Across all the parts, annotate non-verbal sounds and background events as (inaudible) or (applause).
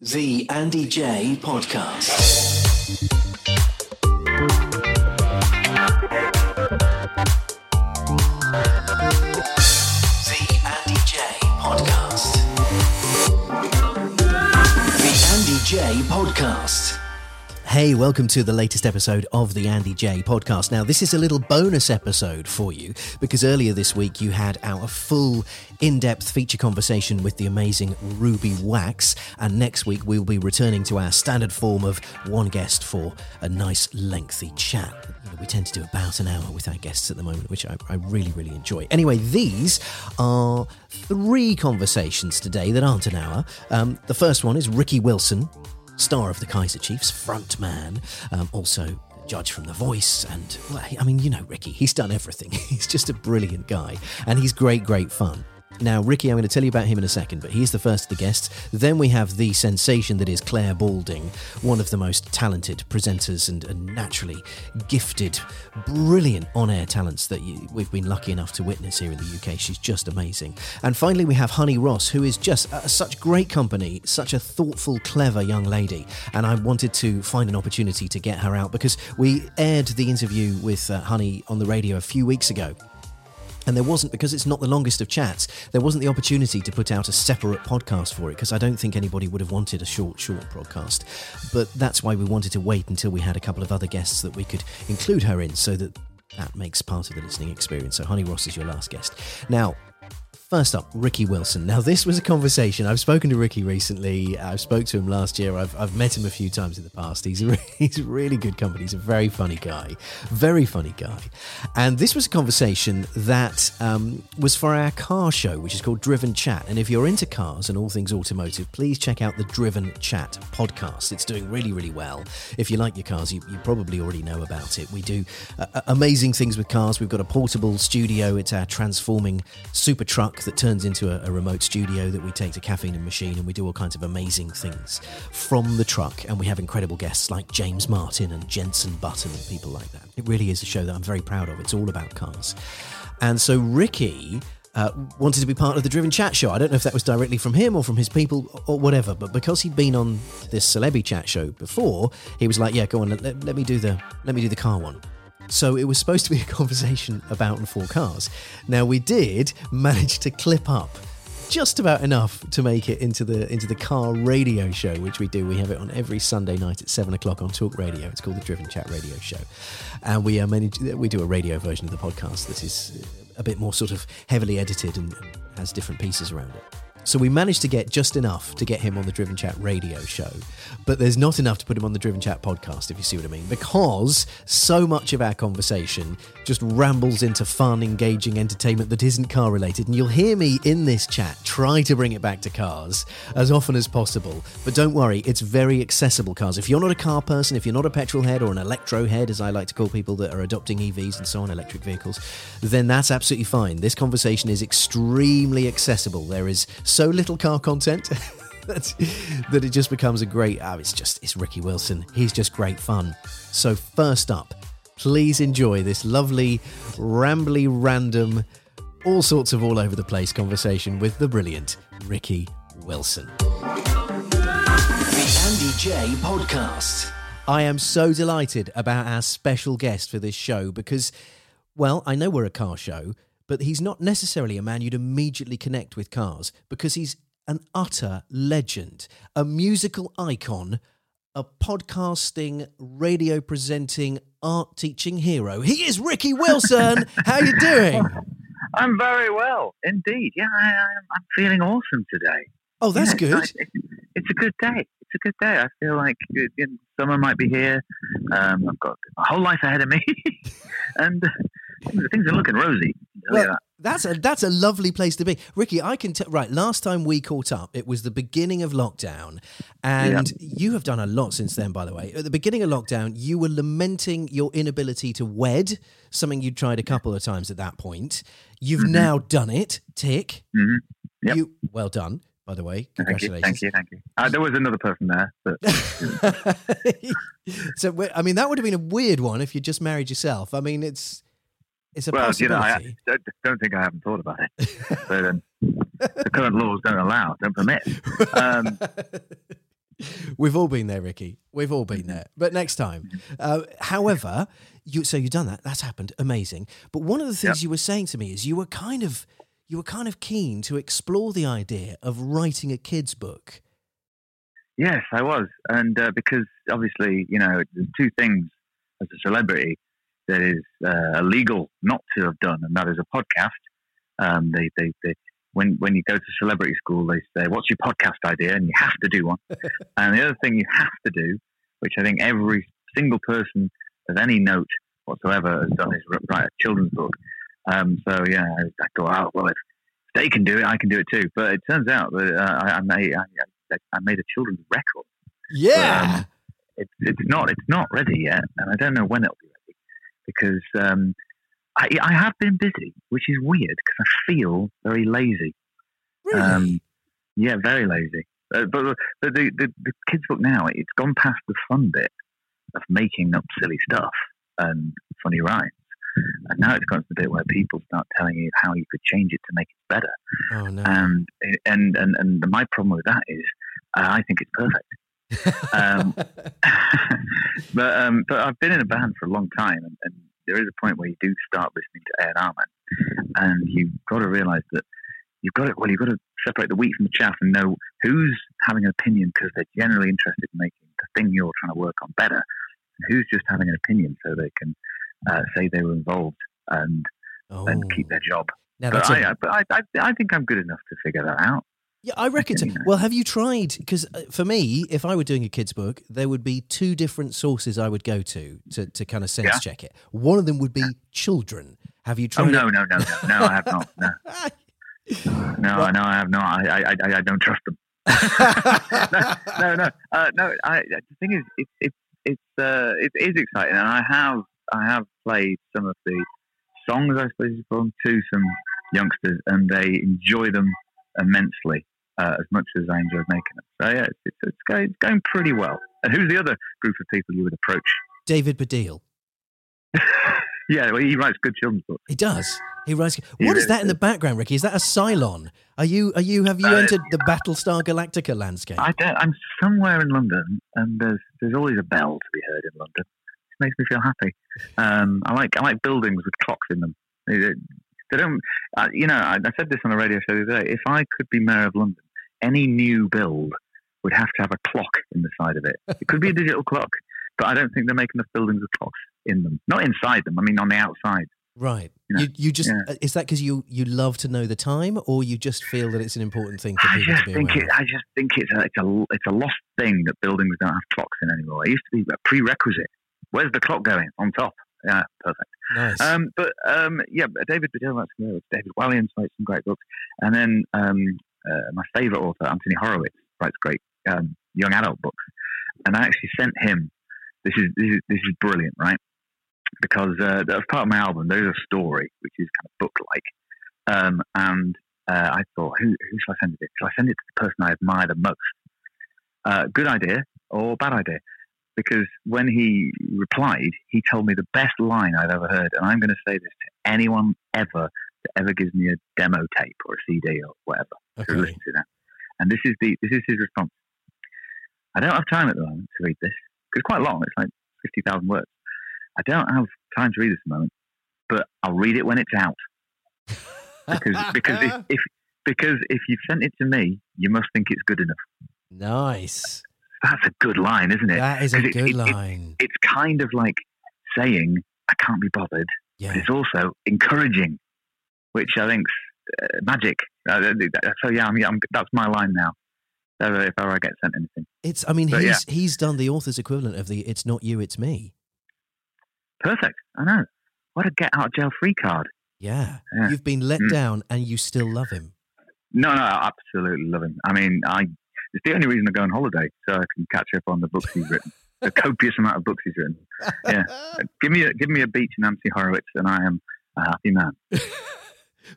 The Andy Jaye Podcast. The Andy Jaye Podcast. The Andy Jaye Podcast. Hey, welcome to the latest episode of the Andy Jaye podcast. Now, this is a little bonus episode for you because earlier this week you had our full in depth feature conversation with the amazing Ruby Wax, and next week we'll be returning to our standard form of one guest for a nice lengthy chat. We tend to do about an hour with our guests at the moment, which I, I really, really enjoy. Anyway, these are three conversations today that aren't an hour. Um, the first one is Ricky Wilson, star of the Kaiser Chiefs, front man, um, also judge from The Voice, and well, I mean, you know, Ricky, he's done everything. (laughs) He's just a brilliant guy, and he's great, great fun. Now, Ricky, I'm going to tell you about him in a second, but he's the first of the guests. Then we have the sensation that is Clare Balding, one of the most talented presenters and, and naturally gifted, brilliant on air talents that you, we've been lucky enough to witness here in the UK. She's just amazing. And finally, we have Honey Ross, who is just uh, such great company, such a thoughtful, clever young lady. And I wanted to find an opportunity to get her out because we aired the interview with uh, Honey on the radio a few weeks ago. And there wasn't, because it's not the longest of chats, there wasn't the opportunity to put out a separate podcast for it because I don't think anybody would have wanted a short, short broadcast. But that's why we wanted to wait until we had a couple of other guests that we could include her in so that that makes part of the listening experience. So Honey Ross is your last guest. Now, First up, Ricky Wilson. Now, this was a conversation. I've spoken to Ricky recently. I spoke to him last year. I've, I've met him a few times in the past. He's a, (laughs) he's a really good company. He's a very funny guy. Very funny guy. And this was a conversation that um, was for our car show, which is called Driven Chat. And if you're into cars and all things automotive, please check out the Driven Chat podcast. It's doing really, really well. If you like your cars, you, you probably already know about it. We do uh, amazing things with cars. We've got a portable studio. It's our transforming super truck that turns into a, a, remote studio that we take to Caffeine and Machine, and we do all kinds of amazing things from the truck. And we have incredible guests like James Martin and Jenson Button and people like that. It really is a show that I'm very proud of. It's all about cars. And so Ricky. Uh, wanted to be part of the Driven Chat show. I don't know if that was directly from him or from his people or whatever, but because he'd been on this Celebi Chat show before, he was like, "Yeah, go on, let, let me do the let me do the car one." So it was supposed to be a (laughs) conversation about and for cars. Now we did manage to clip up just about enough to make it into the into the car radio show, which we do. We have it on every Sunday night at seven o'clock on Talk Radio. It's called the Driven Chat Radio Show, and we uh, manage, we do a radio version of the podcast that is a bit more sort of heavily edited and has different pieces around it. So we managed to get just enough to get him on the Driven Chat radio show, but there's not enough to put him on the Driven Chat podcast, if you see what I mean, because so much of our conversation just rambles into fun, engaging entertainment that isn't car related. And you'll hear me in this chat try to bring it back to cars as often as possible. But don't worry, it's very accessible cars. If you're not a car person, if you're not a petrol head or an electro head, as I like to call people that are adopting EVs and so on, electric vehicles, then that's absolutely fine. This conversation is extremely accessible. There is so little car content. (laughs) that, it just becomes a great oh it's just it's ricky wilson he's just great fun so first up please enjoy this lovely rambly random all sorts of all over the place conversation with the brilliant ricky wilson The Andy Jaye Podcast. I am so delighted about our special guest for this show because, well, I know we're a car show, but he's not necessarily a man you'd immediately connect with cars because he's an utter legend, a musical icon, a podcasting, radio presenting, art teaching hero. He is Ricky Wilson. (laughs) How you doing? I'm very well, indeed. Yeah, I, I'm, I'm feeling awesome today. Oh, that's Yeah, good. It's, it's a good day. It's a good day. I feel like you know, summer might be here. Um, I've got my whole life ahead of me, (laughs) and uh, things, are looking rosy. Well, That's a that's a lovely place to be, Ricky. I can tell. Right, last time we caught up, it was the beginning of lockdown, and you have done a lot since then. By the way, at the beginning of lockdown, you were lamenting your inability to wed, something you'd tried a couple of times at that point. You've Mhm. now done it. Tick. Mhm. Yep. You well done. By the way, Thank you, congratulations. thank you, thank you. Uh, there was another person there, but (laughs) so I mean, that would have been a weird one if you just married yourself. I mean, it's it's a well, you know. I, I (laughs) don't think I haven't thought about it. But um, the current laws don't allow, don't permit. Um, (laughs) We've all been there, Ricky. We've all been there. But next time. Uh, however, you so you've done that. That's happened. Amazing. But one of the things Yep. you were saying to me is you were kind of you were kind of keen to explore the idea of writing a kids book. Yes, I was, and uh, because obviously, you know, there's two things as a celebrity that is uh, illegal not to have done, and that is a podcast. Um, they, they, they, when when you go to celebrity school, they say, "What's your podcast idea?" and you have to do one. (laughs) and the other thing you have to do, which I think every single person of any note whatsoever has done, is write a children's book. Um, so yeah, I, I thought, oh well, if they can do it, I can do it too. But it turns out that uh, I, I, made, I, I made a children's record Yeah. it's it's not it's not ready yet, and I don't know when it'll because um, I I have been busy, which is weird because I feel very lazy. really? Um, yeah, very lazy. Uh, but but the, the the kids book now it's gone past the fun bit of making up silly stuff and funny rhymes, and now it's gone to the bit where people start telling you how you could change it to make it better. oh no. And and and and my problem with that is uh, I think it's perfect. (laughs) um, (laughs) but um, but I've been in a band for a long time, and, there is a point where you do start listening to A and R Man, and you've got to realise that you've got to well, you've got to separate the wheat from the chaff and know who's having an opinion because they're generally interested in making the thing you're trying to work on better, and who's just having an opinion so they can uh, say they were involved and oh. and keep their job. Now But that's a- I, I, but I, I, I think I'm good enough to figure that out. Yeah, I reckon so. (laughs) Well, have you tried? Because for me, if I were doing a kids' book, there would be two different sources I would go to to, to kind of sense Yeah. check it. One of them would be children. Have you Oh tried? no, no, no, no, no! I have not. No, (laughs) no, Well- no, I have not. I, I, I, I don't trust them. (laughs) no, no, uh, no. I, the thing is, it's it's it's uh, it is exciting, and I have I have played some of the songs I suppose you call them to some youngsters, and they enjoy them immensely uh, as much as I enjoyed making it. So yeah, it's it's, it's, going, it's going pretty well. And who's the other group of people you would approach? David Baddiel. (laughs) Yeah, well, he writes good children's books. He does. He writes. He What is that in the background, Ricky? Is that a Cylon? Are you? Are you? Have you Uh, entered the Battlestar Galactica landscape? I don't, I'm somewhere in London, and there's there's always a bell to be heard in London. It makes me feel happy. Um, I like I like buildings with clocks in them. They don't, uh, you know. I, I said this on a radio show the other day. If I could be mayor of London, any new build would have to have a clock in the side of it. (laughs) It could be a digital clock, but I don't think they make enough buildings with clocks in them. Not inside them. I mean, on the outside. right. you know, You, you just yeah. uh, is that because you you love to know the time, or you just feel that it's an important thing for I people just to be think aware it. of? I just think it's a, it's a it's a lost thing that buildings don't have clocks in anymore. It used to be a prerequisite. Where's the clock going on top? Yeah, perfect. Nice. Um, but um, yeah, David Baddiel, that's good. David Walliams writes some great books, and then um, uh, my favourite author, Anthony Horowitz, writes great um, young adult books. And I actually sent him. This is this is this is brilliant, right? Because uh, as part of my album, there is a story which is kind of book-like, um, and uh, I thought, who who should I send it to? Shall I send it to the person I admire the most? Uh, good idea or bad idea? Because when he replied, he told me the best line I've ever heard, and I'm going to say this to anyone ever that ever gives me a demo tape or a CD or whatever to listen to that. And this is the this is his response. I don't have time at the moment to read this. 'cause It's quite long. It's like fifty thousand words. I don't have time to read this at the moment, but I'll read it when it's out because (laughs) because if, if because if you've sent it to me, you must think it's good enough. nice. That's a good line, isn't it? That is a it- good it- it- line. It's kind of like saying I can't be bothered, but Yeah. it's also encouraging, which I think's uh, magic. Uh, so yeah, I'm, I'm, that's my line now. So if ever I get sent anything, It's. I mean, But he's he's done the author's equivalent of the "It's not you, it's me." perfect. I know. What a get out of jail free card. Yeah. Yeah. You've been let Mm. down and you still love him. No, no, I absolutely love him. I mean, I it's the only reason I go on holiday so I can catch up on the books he's written, the (laughs) copious amount of books he's written. Yeah. (laughs) Give me a give me a beach in Anthony Horowitz, and I am a happy man. (laughs)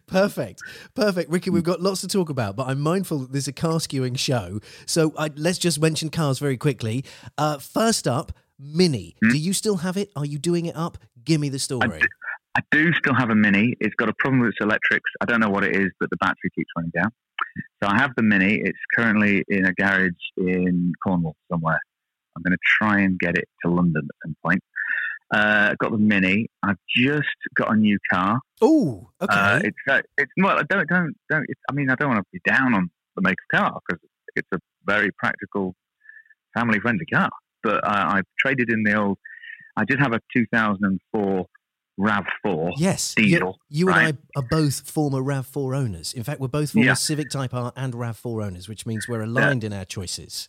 Perfect. Perfect. Ricky, we've got lots to talk about, but I'm mindful that there's a car skewing show. So I, let's just mention cars very quickly. Uh, first up, Mini. Hmm? Do you still have it? Are you doing it up? Give me the story. do. I do still have a Mini. It's got a problem with its electrics. I don't know what it is, but the battery keeps running down. So I have the Mini. It's currently in a garage in Cornwall somewhere. I'm going to try and get it to London at some point. Uh, I've got the Mini. I've just got a new car. Oh, okay. Uh, it's uh, it's well, I don't don't don't. It's, I mean, I don't want to be down on the make of car because it's a very practical, family friendly car. But uh, I traded in the old. I did have a 2004 Rav Four. yes. diesel, You, you and? I are both former RAV4 owners. In fact, we're both former Yeah. Civic Type R and RAV4 owners, which means we're aligned in our choices.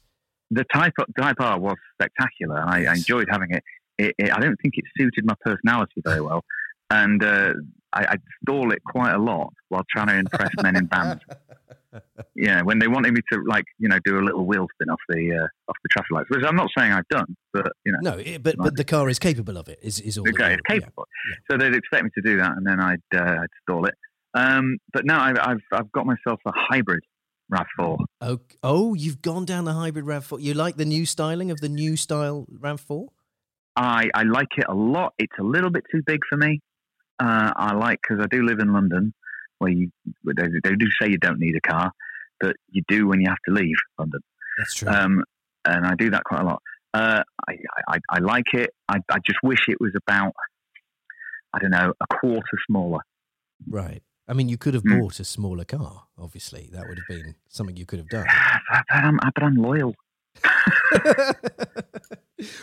The Type Type R was spectacular. I, I Yes. enjoyed having it. It, it. I don't think it suited my personality very well, and uh, I, I stall it quite a lot while trying to impress men in bands. (laughs) Yeah, when they wanted me to like you know do a little wheel spin off the uh, off the traffic lights, which I'm not saying I've done, but you know, No, it, but but the car is capable of it. Is is all. the that guy is capable. yeah. So they'd expect me to do that, and then I'd uh, I'd stall it. Um, but now I've, I've I've got myself a hybrid Rav4. Oh, oh, you've gone down the hybrid RAV4. You like the new styling of the new style RAV4? I I like it a lot. It's a little bit too big for me. Uh, I like because I do live in London, where you they, they do say you don't need a car, but you do when you have to leave London. That's true. um, and I do that quite a lot. Uh, I, I, I like it. I, I just wish it was about, I don't know, a quarter smaller. right. I mean, you could have Mm. bought a smaller car. Obviously, that would have been something you could have done. (sighs) But I'm, but I'm loyal. (laughs)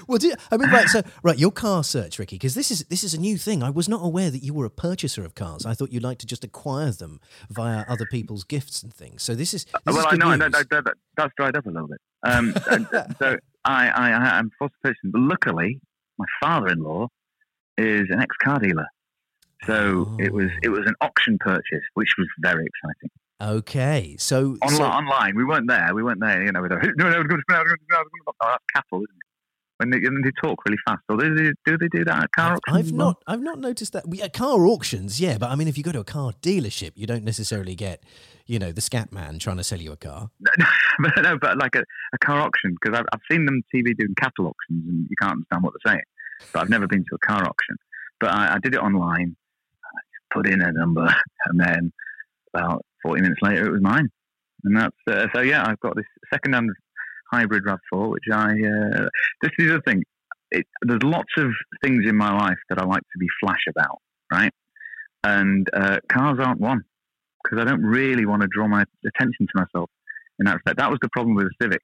well, do you, I mean, right? So, right, your car search, Ricky, because this is this is a new thing. I was not aware that you were a purchaser of cars. I thought you'd like to just acquire them via other people's gifts and things. So this is this well, is I know I news. know that, that, that's dried up a little bit. Um, uh, so I, I, I, I'm forced to purchase. But luckily, my father-in-law is an ex-car dealer, so it was Oh. it was an auction purchase, which was very exciting. Okay, so, Online, so online, we weren't there. We weren't there. You know, with a, (laughs) no, no, no, no, no, no, no, oh, that's cattle, isn't it? When they, when they talk really fast, or do they do they do that at car auctions? I've not I've not noticed that. We, at car auctions, yeah, but I mean, if you go to a car dealership, you don't necessarily get, you know, the scat man trying to sell you a car. (laughs) but no, but like a, a car auction because I've, I've seen them TV doing cattle auctions and you can't understand what they're saying. But I've never been to a car auction. But I, I did it online, I put in a number, (laughs) and then about forty minutes later, it was mine. And that's uh, so. Yeah, I've got this second-hand hybrid Rav4, which I. Uh, this is the thing. It, there's lots of things in my life that I like to be flash about, right? And uh, cars aren't one because I don't really want to draw my attention to myself in that respect. That was the problem with the Civic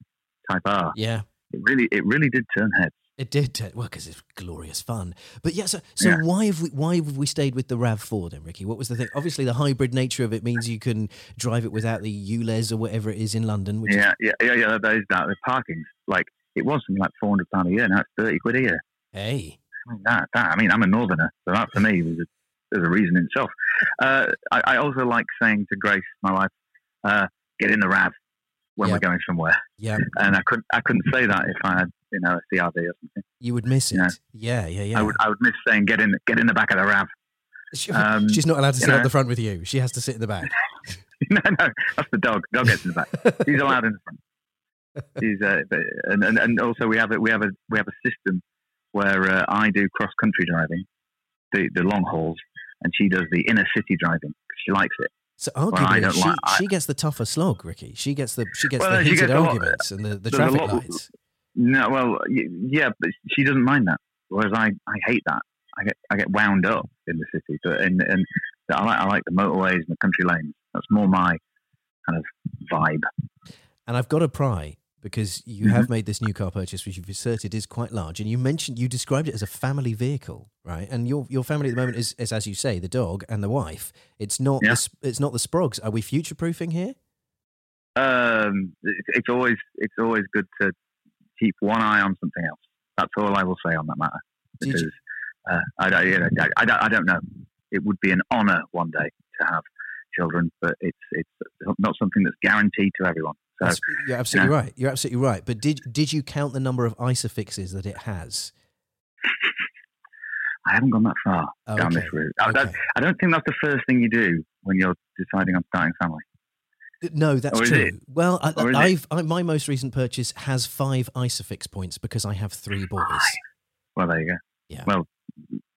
Type R. Yeah, It really, it really did turn heads. It did. uh, Well, because it's glorious fun. But yeah, so, so Yeah. why have we why have we stayed with the Rav Four then, Ricky? What was the thing? Obviously, the hybrid nature of it means you can drive it without the ULEZ or whatever it is in London. Which is, Yeah, yeah, yeah, yeah. That is that. The parking's like it was something like four hundred pound a year. Now it's thirty quid a year. hey, I mean, that, that. I mean, I'm a northerner, so that for me was a, there's a reason in itself. Uh, I, I also like saying to Grace, my wife, uh, "Get in the Rav when Yeah. we're going somewhere," yeah, (laughs) and I couldn't, I couldn't say that if I had, you know, a CRV or something. you would miss it. Yeah. Yeah, yeah, yeah. I would, I would miss saying, "Get in, get in the back of the Rav." She- um, She's not allowed to you sit up know. the front with you. She has to sit in the back. (laughs) no, no, that's the dog. Dog gets in the back. He's (laughs) allowed in the front. He's uh, and, and and also we have a we have a we have a system where uh, I do cross country driving, the the long hauls, and she does the inner city driving. 'cause She likes it. So arguably, don't she, like- she gets the tougher slog, Ricky. She gets the she gets Well, the heated gets a lot- arguments and the, the traffic lights. No, well, yeah, but she doesn't mind that. Whereas I, I hate that. I get I get wound up in the city, but and and I like I like the motorways and the country lanes. That's more my kind of vibe. And I've got to pry because you Mm-hmm. have made this new car purchase, which you've asserted is quite large, and you mentioned you described it as a family vehicle, right? And your your family at the moment is, is as you say, the dog and the wife. It's not Yeah. the, it's not the Sprogs. Are we future proofing here? Um, it, it's always it's always good to keep one eye on something else. That's all I will say on that matter. Did you- Because uh, I don't, you know, I, I don't, I don't know. it would be an honour one day to have children, but it's it's not something that's guaranteed to everyone. So, That's, you're absolutely right. You're absolutely right. But did did you count the number of isofixes that it has? I haven't gone that far oh, down okay. this route. I, okay. don't, I, don't, think that's the first thing you do when you're deciding on starting family. No, that's true. It? Well, I, I, my most recent purchase has five isofix points because I have three boys. Well, there you go. Yeah. Well,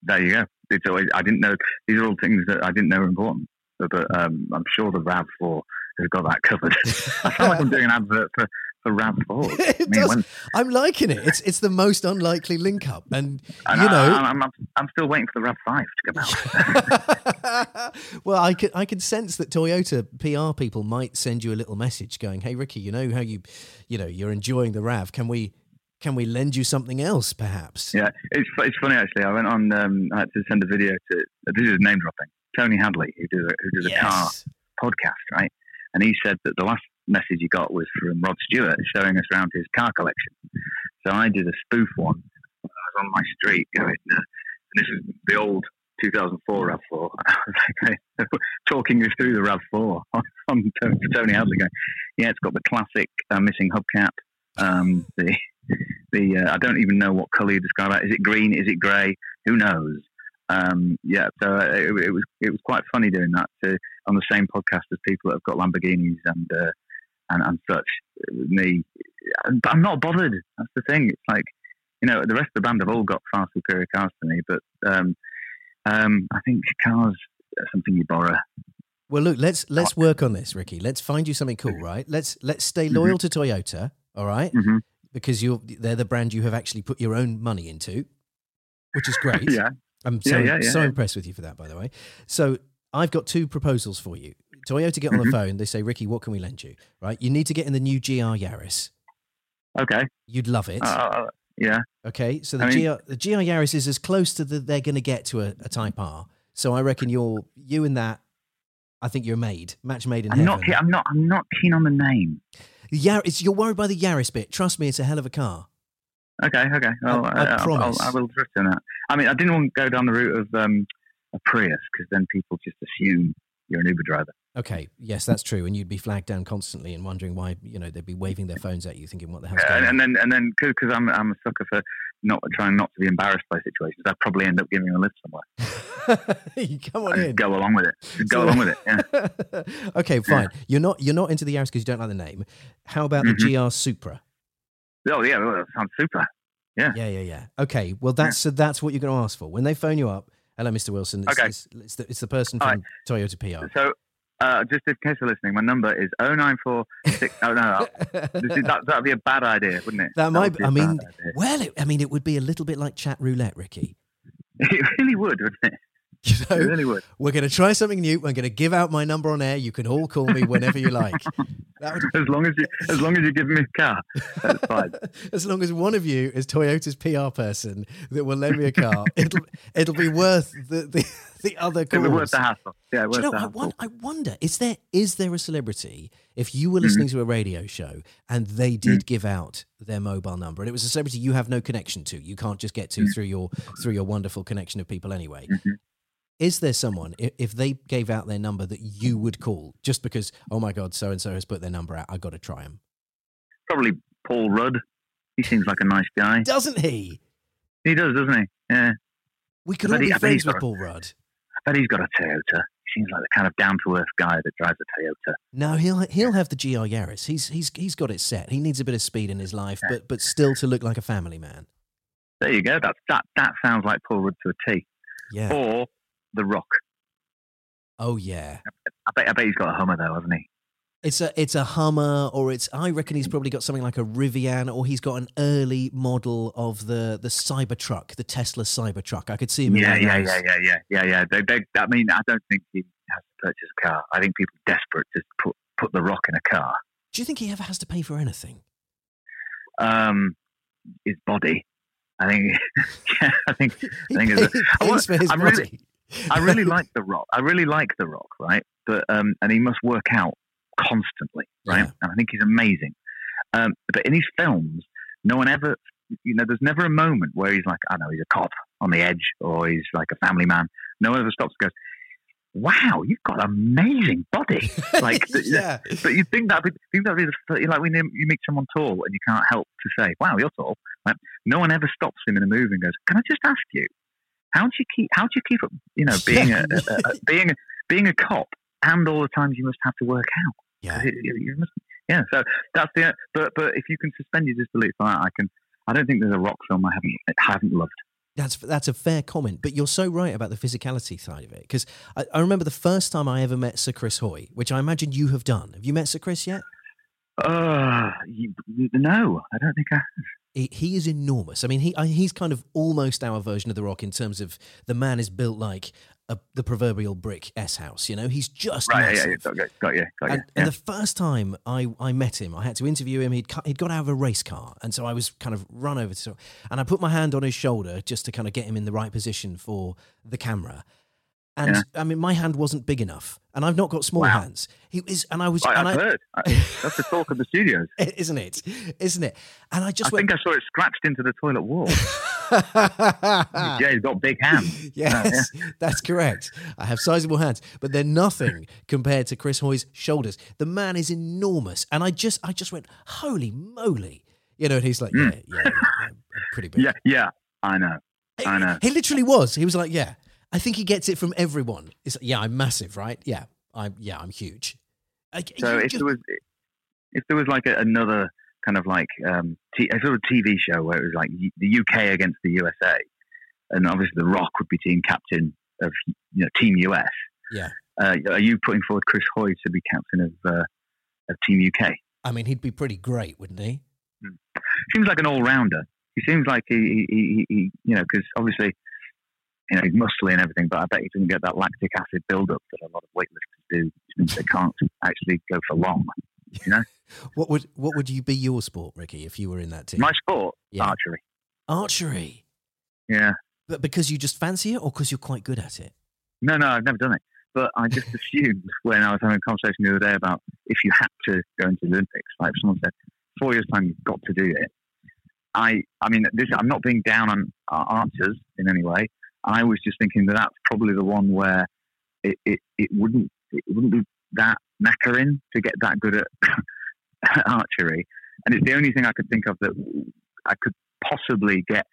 there you go. It's always, I didn't know. These are all things that I didn't know were important. But, but um, I'm sure the RAV4 who got that covered. (laughs) I feel like I'm doing an advert for for Ramp (laughs) it does. When... I'm liking it. It's it's the most unlikely link up, and, and you know, I, am I'm, I'm still waiting for the Rav Five to come out. (laughs) well, I could I could sense that Toyota PR people might send you a little message going, "Hey, Ricky, you know how you, you know, you're enjoying the Rav. Can we?" Can we lend you something else, perhaps? Yeah, it's, it's funny actually. I went on. Um, I had to send a video to. This is name dropping. Tony Hadley, who does a, who does yes. a car podcast, right? And he said that the last message he got was from Rod Stewart showing us around his car collection. So I did a spoof one. I was on my street going, uh, and this is the old 2004 RAV4. I was (laughs) talking you through the RAV4 on, (laughs) on Tony, Tony Hadley going, yeah, it's got the classic uh, missing hubcap. Um, the the uh, I don't even know what colour you describe it. Is it green? Is it grey? Who knows? Um, yeah, so uh, it, it was it was quite funny doing that to, on the same podcast as people that have got Lamborghinis and uh, and, and such. Me, but I'm not bothered. That's the thing. It's like you know the rest of the band have all got far superior cars to me, but um, um, I think cars are something you borrow. Well, look, let's let's work on this, Ricky. Let's find you something cool, right? Let's let's stay loyal to Toyota, all right? Mhm. Because you're they're the brand you have actually put your own money into, which is great. (laughs) Yeah, I'm so, Yeah, yeah, so impressed with you for that, by the way. So I've got two proposals for you. Toyota get on the Mhm. phone. They say, Ricky, what can we lend you? Right? You need to get in the new GR Yaris. okay, You'd love it. uh, uh, yeah, okay. So the, I mean- GR, the GR Yaris is as close to the they're going to get to a, a Type R. So I reckon you're you and that. I think you're made, match made in I'm heaven. not. I'm not. I'm not keen on the name. Yar- it's, you're worried by the Yaris bit. Trust me, it's a hell of a car. Okay, okay. Well, I- I I'll- promise. I'll, I will trust in that. I mean, I didn't want to go down the route of um, a Prius because then people just assume you're an Uber driver. Okay, yes, that's true, and you'd be flagged down constantly and wondering why you know they'd be waving their phones at you, thinking what the hell's and, going and then, and then, because I'm, I'm a sucker for not trying not to be embarrassed by situations, I'd probably end up giving them a lift somewhere. (laughs) you come on in. go along with it. Just go So- along with it. Yeah. (laughs) okay, fine. You're not you're not into the Yaris because you don't like the name. How about Mhm. the GR Supra? Oh yeah, well, that sounds super. Yeah, yeah, yeah. Yeah. Okay, well that's so that's what you're going to ask for when they phone you up. Hello, Mr. Wilson. It's, Okay. it's, it's, the, it's the person from Toyota PR. So, uh, just in case you're listening, my number is 0946. oh no, is, that that'd be a bad idea, wouldn't it? (laughs) That might. would Be, I mean, idea. well, it, I mean, it would be a little bit like chat roulette, Ricky. it really would, wouldn't it? (laughs) You know, really we're going to try something new. I'm going to give out my number on air. You can all call me whenever you like. (laughs) Would, As long as you, as long as you give me a car, that's fine. (laughs) as long as one of you is Toyota's PR person that will lend me a car, it'll it'll be worth the the, the other calls. It'd be worth the hassle. Yeah, worth you know, the I, hassle. won- I wonder is there is there a celebrity if you were Mm-hmm. listening to a radio show and they did give out their mobile number and it was a celebrity you have no connection to, you can't just get to Mm-hmm. through your through your wonderful connection of people anyway. Is there someone if they gave out their number that you would call just because oh my god so and so has put their number out I got to try him? Probably Paul Rudd. He seems like a nice guy. Doesn't he? He does, doesn't he? Yeah. We could all be he- friends with got Paul Rudd. I bet he's got a Toyota. He seems like the kind of down to earth guy that drives a Toyota. No, he'll he'll have the GR Yaris. He's he's he's got it set. He needs a bit of speed in his life, but but still to look like a family man. There you go. That's that. That sounds like Paul Rudd to a T. Yeah. Or The Rock. Oh yeah. I bet. I bet he's got a Hummer though, hasn't he? It's a it's a Hummer, or it's I reckon he's probably got something like a Rivian, or he's got an early model of the the Cybertruck, the Tesla Cybertruck. I could see him. in Yeah, yeah, yeah, yeah, yeah, yeah, yeah. They, they, I mean, I don't think he has to purchase a car. I think people are desperate to put put The Rock in a car. Do you think he ever has to pay for anything? Um, his body. I think. (laughs) yeah, I think. I think it's a- (laughs) I pays want- for his I really- body. (laughs) I really like The Rock. I really like The Rock, right? But um, and he must work out constantly, right? Yeah. And I think he's amazing. Um, but in his films, no one ever, you know, there's never a moment where he's like, I know, he's a cop on the edge, or he's like a family man, No one ever stops and goes, "Wow, you've got an amazing body." (laughs) Like, yeah. but you think that think that is like when you meet someone tall and you can't help to say, "Wow, you're tall." Like, no one ever stops him in a movie and goes, "Can I just ask you, how do you keep how do you keep up, you know, being a, a, a, (laughs) being a, being a cop and all the times you must have to work out?" Yeah. You- you- must- yeah, so that's the. But but if you can suspend your disbelief, I, I can. I don't think there's a rock film I haven't haven't loved. That's that's a fair comment, but you're so right about the physicality side of it. Because I, I remember the first time I ever met Sir Chris Hoy, which I imagine you have done. Have you met Sir Chris yet? Uh, you, no, I don't think I. He, he is enormous. I mean, he I, he's kind of almost our version of The Rock in terms of the man is built like a, the proverbial brick S house. You know, he's just Right, massive. yeah, got, got, got you, got you. And, yeah. and the first time I, I met him, I had to interview him. He'd he'd got out of a race car. And so I was kind of run over to And I put my hand on his shoulder just to kind of get him in the right position for the camera. And Yeah. I mean, my hand wasn't big enough. And I've not got small Wow. hands. He is, and I was, Right, and I've I, heard. I, that's the talk of the studios. (laughs) isn't it? Isn't it? And I just. I just think I saw it scratched into the toilet wall. (laughs) went. Jay's got big hands. (laughs) Yes, that's correct. I have sizable hands, but they're nothing compared to Chris Hoy's shoulders. The man is enormous, and I just, I just went, "Holy moly!" You know, and he's like, "Yeah, yeah, yeah, yeah, pretty big." Yeah, yeah, I know. I know. He literally was. He was like, "Yeah." I think he gets it from everyone. It's like, yeah, I'm massive, right? Yeah, I'm. Yeah, I'm huge. I, So if just- there was, if there was like a, another kind of like um, t- a sort of TV show where it was like the UK against the USA, and obviously The Rock would be team captain of you know Team US. yeah, Uh, are you putting forward Chris Hoy to be captain of uh, of Team UK? I mean, he'd be pretty great, wouldn't he? Seems like an all rounder. He seems like he, he, he, he you know, because obviously, you know, he's muscly and everything, but I bet he doesn't get that lactic acid buildup that a lot of weightlifters do, which means they can't actually go for long. You know, (laughs) What would what would you be your sport, Ricky, if you were in that team? my sport, Yeah. archery. Archery, Yeah, but because you just fancy it, or because you're quite good at it? no, no, I've never done it, but I just (laughs) assumed when I was having a conversation the other day about if you had to go into the Olympics, like if someone said four years time you've got to do it. I, I mean, this I'm not being down on uh, archers in any way. I was just thinking that that's probably the one where it, it, it wouldn't it wouldn't be that knackering to get that good at (laughs) archery, and it's the only thing I could think of that I could possibly get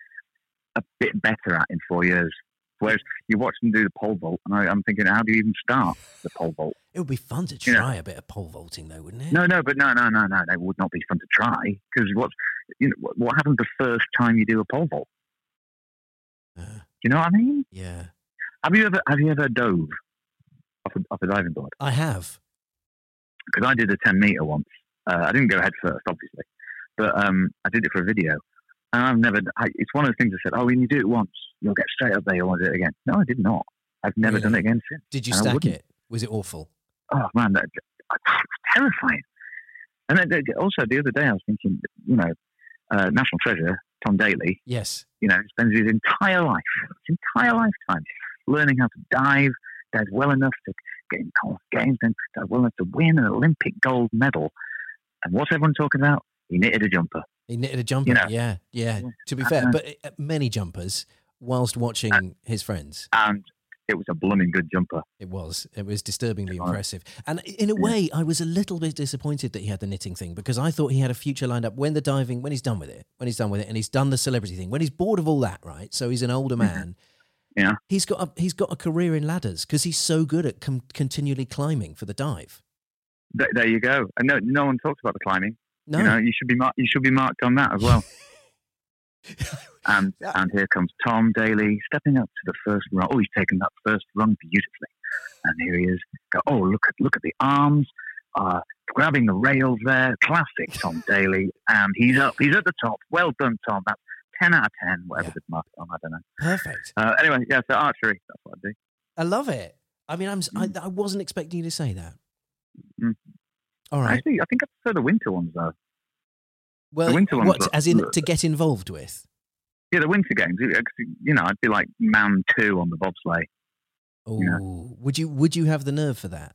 a bit better at in four years. Whereas you watch them do the pole vault, and I, I'm thinking, how do you even start the pole vault? It would be fun to try a bit of pole vaulting, though, wouldn't it? No, no, but no, no, no, no. That would not be fun to try because what's you know what, what happens the first time you do a pole vault? Uh, You know what I mean? yeah, Have you ever have you ever dove off a, off a diving board? I have. Because I did a ten meter once. Uh, I didn't go head first, obviously, but um, I did it for a video. And I've never. I, it's one of the things I said. Oh, when you do it once, you'll get straight up there. You want to do it again? No, I did not. I've never done it again since. Did you stack it? Was it awful? oh man, that, it's terrifying. And then also the other day I was thinking, you know, uh, National Treasure, Tom Daley, Yes. you know, spends his entire life, his entire lifetime, learning how to dive, dives well enough to get in Commonwealth Games, then dive well enough to win an Olympic gold medal. And what's everyone talking about? He knitted a jumper. He knitted a jumper. know. yeah, yeah. Yeah. To be fair, Uh, but uh, many jumpers whilst watching his friends. And it was a blooming good jumper. It was. It was disturbingly Yeah, impressive. And in a way, I was a little bit disappointed that he had the knitting thing because I thought he had a future lined up when the diving, when he's done with it, when he's done with it, and he's done the celebrity thing, when he's bored of all that, right? So he's an older mm-hmm. man. Yeah. He's got a, he's got a career in ladders because he's so good at com- continually climbing for the dive. Th- there you go. And no, no one talks about the climbing. No, You know, you should be mar- you should be marked on that as well. (laughs) (laughs) And Yeah. and here comes Tom Daley stepping up to the first rung. Oh, he's taken that first rung beautifully. And here he is. Go, oh, look at look at the arms, uh, grabbing the rails there. Classic Tom (laughs) Daley. And he's up. He's at the top. Well done, Tom. That's ten out of ten. Whatever Yeah. the mark on, I don't know. perfect. Uh, anyway, yeah. So archery. That's what I do. I love it. I mean, I'm I wasn't expecting you to say that. Mm. All right. Actually, I think I prefer the winter ones though. Well, winter ones what are- as in to get involved with? Yeah, the winter games. You know, I'd be like man two on the bobsleigh. Oh, Yeah. would you would you have the nerve for that?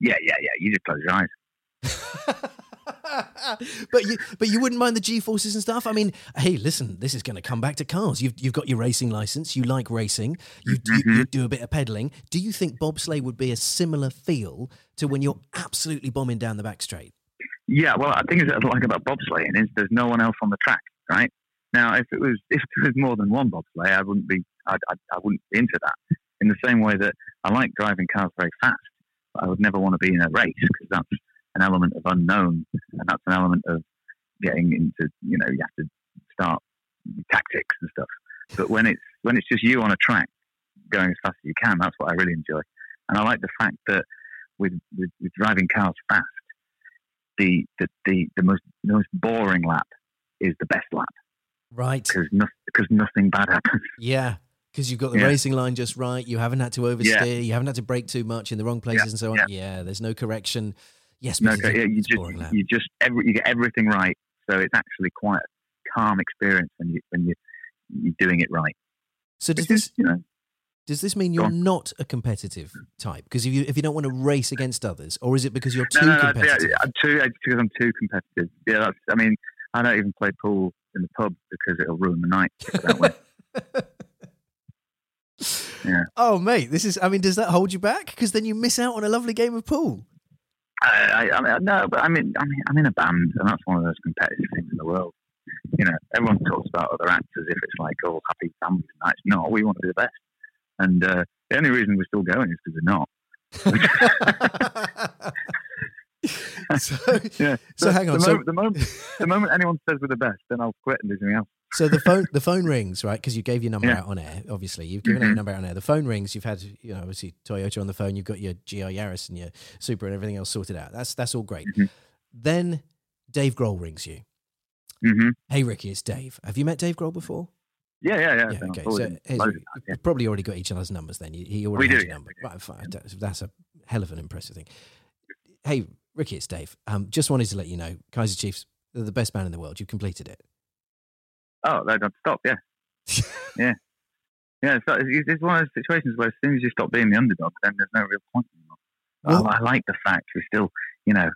Yeah, yeah, yeah. You just close your eyes. (laughs) but you but you wouldn't mind the G forces and stuff. I mean, hey, listen, this is going to come back to cars. You've you've got your racing license. You like racing. You, you, Mm-hmm. you do a bit of pedaling. Do you think bobsleigh would be a similar feel to when you're absolutely bombing down the back straight? Yeah, well, I think what I like about bobsleighing is there's no one else on the track, right? Now, if it was if there was more than one bobsleigh, I wouldn't be I, I, I wouldn't be into that. In the same way that I like driving cars very fast, I would never want to be in a race because that's an element of unknown, and that's an element of getting into you know you have to start tactics and stuff. But when it's when it's just you on a track going as fast as you can, that's what I really enjoy. And I like the fact that with with, with driving cars fast, the, the the the most the most boring lap is the best lap Right. because no, because nothing bad happens. (laughs) Yeah. Because you've got the Yeah. racing line just right. You haven't had to oversteer. You haven't had to brake too much in the wrong places and so on. Yeah. there's no correction. Yes, No, a- yeah, you just you just every, you get everything right, so it's actually quite a calm experience when you when you you're doing it right. So does Which is, this you know does this mean you're not a competitive type? Because if you if you don't want to race against others, or is it because you're too no, no, yeah, competitive? I'm too it's because I'm too competitive. Yeah, that's. I mean, I don't even play pool in the pub because it'll ruin the night. (laughs) Yeah. Oh, mate, this is. I mean, does that hold you back? Because then you miss out on a lovely game of pool. I, I, I mean, no, but I mean, I mean, I'm in a band, and that's one of those competitive things in the world. You know, everyone talks about other acts as if it's like all happy families and that. It's. We want to be the best, and uh, the only reason we're still going is because we're not. (laughs) so, (laughs) Yeah. so hang on. The So, moment, the moment, the moment anyone says we're the best, then I'll quit and do something else. so the phone the phone rings right because you gave your number Yeah. out on air. Obviously, you've given out your Mhm. number out on air. The phone rings. You've had you know obviously Toyota on the phone. You've got your GR Yaris and your Supra and everything else sorted out. That's that's all great. Mhm. Then Dave Grohl rings you. hmm Hey Ricky, it's Dave. Have you met Dave Grohl before? Yeah, yeah, yeah. Yeah, so okay. So been here's- loads of that, yeah. probably already got each other's numbers. Then he he already We do, yeah, number. Right, fine. That's, a hell of an impressive thing. Hey Ricky, it's Dave. Um, just wanted to let you know, Kaiser Chiefs, they're the best band in the world. You've completed it. Oh, they don't stop. Yeah, (laughs) yeah, yeah. It's, it's it's one of those situations where as soon as you stop being the underdog, then there's no real point anymore. I, I like the fact we still, you know,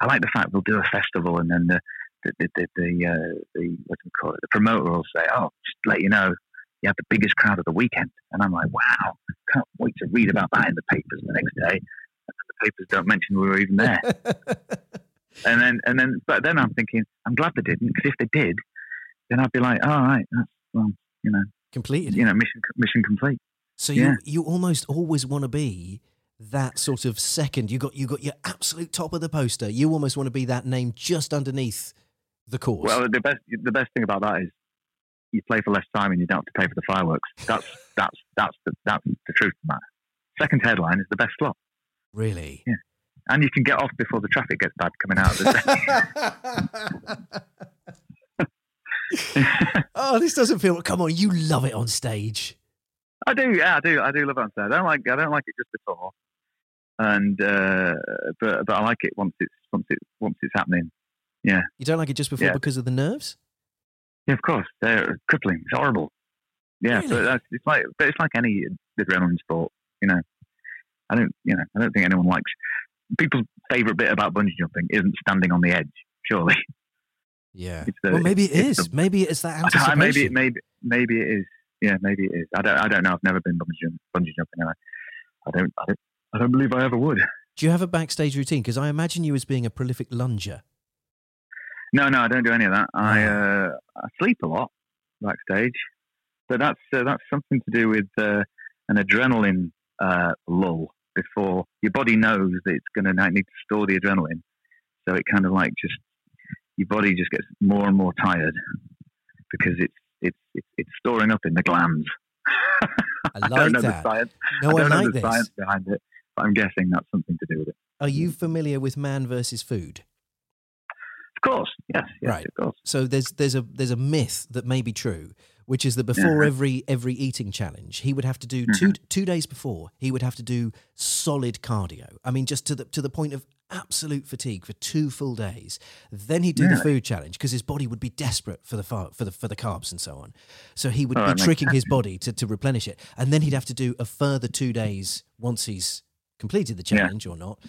I like the fact we'll do a festival and then the the the the, the, uh, the what do we call it? The promoter will say, "Oh, just let you know, you have the biggest crowd of the weekend," and I'm like, "Wow, can't wait to read about that in the papers the next day." The papers don't mention we were even there. (laughs) And then, and then, but then I'm thinking, I'm glad they didn't, because if they did, then I'd be like, all right, that's well, you know, completed you know, mission mission complete. So yeah. you you almost always want to be that sort of second. You got you got your absolute top of the poster. You almost want to be that name just underneath the course. Well, the best the best thing about that is you play for less time and you don't have to pay for the fireworks. That's that's that's the that's the truth of the matter. Second headline is the best slot, really. Yeah. and you can get off before the traffic gets bad coming out. Of the (laughs) (laughs) oh, this doesn't feel. Come on, you love it on stage. I do, yeah, I do, I do love it on stage. I don't like I don't like it just before, and uh, but but I like it once it's once it once it's happening. Yeah. You don't like it just before Yeah. because of the nerves. Yeah, of course. They're crippling. It's horrible. Yeah, Really? but that's, it's like, but it's like any adrenaline sport. You know, I don't, you know, I don't think anyone likes. People's favorite bit about bungee jumping isn't standing on the edge. Surely, Yeah. The- well, maybe it's the- maybe it's that (laughs) anticipation. maybe, it- maybe, maybe it is. Yeah, maybe it is. I don't, I don't know. I've never been bungee, jump, bungee jumping, I, I don't, I don't, I don't believe I ever would. Do you have a backstage routine? Because I imagine you as being a prolific lunger. No, no, I don't do any of that. I, Ah. uh, I sleep a lot backstage, but that's uh, that's something to do with uh, an adrenaline uh, lull before your body knows that it's going to need to store the adrenaline. So it kind of like just your body just gets more and more tired because it's it's it's, it's storing up in the glands. I (laughs) don't like know that. the science. No, I I, don't know like the this. science behind it, but I'm guessing that's something to do with it. Are you familiar with man versus food? Of course, yes, yes, Right. of course. So there's there's a there's a myth that may be true, which is that before Uh-huh. every every eating challenge, he would have to do two two days before he would have to do solid cardio. I mean, just to the to the point of absolute fatigue for two full days. Then he'd do the food challenge because his body would be desperate for the far, for the for the carbs and so on. So he would Oh, be tricking his body to, to replenish it, and then he'd have to do a further two days once he's completed the Yeah. challenge or not.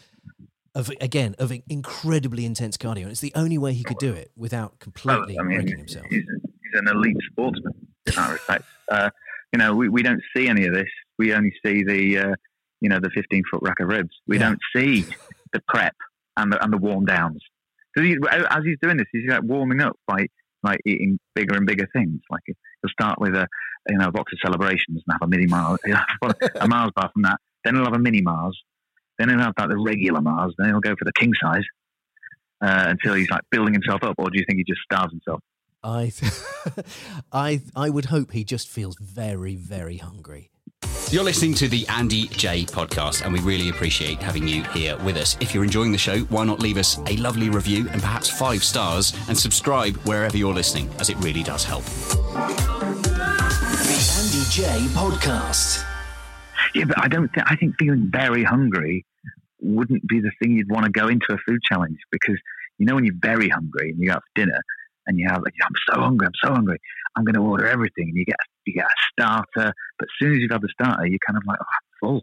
Of again of incredibly intense cardio, and it's the only way he could do it without completely Well, I mean, wrecking himself. He's, he's an elite sportsman in that respect. Uh, you know, we, we don't see any of this. We only see the, uh, you know, the 15 foot rack of ribs. We Yeah. don't see the prep and the, and the warm downs. Because he, as he's doing this, he's like warming up by like eating bigger and bigger things. Like he'll start with a, you know, a box of celebrations and have a mini Mars, (laughs) a Mars bar from that. Then he'll have a mini Mars. Then he'll have like the regular Mars. Then he'll go for the king size. Uh, until he's like building himself up, or do you think he just starves himself? I, th- (laughs) I, I would hope he just feels very, very hungry. You're listening to the Andy Jaye podcast, and we really appreciate having you here with us. If you're enjoying the show, why not leave us a lovely review and perhaps five stars and subscribe wherever you're listening, as it really does help. The Andy Jaye Podcast. Yeah, but I don't think I think feeling very hungry wouldn't be the thing you'd want to go into a food challenge because you know when you're very hungry and you go out for dinner and you have like I'm so hungry, I'm so hungry, I'm going to order everything and you get you get a starter, but as soon as you've had the starter, you're kind of like oh, I'm full.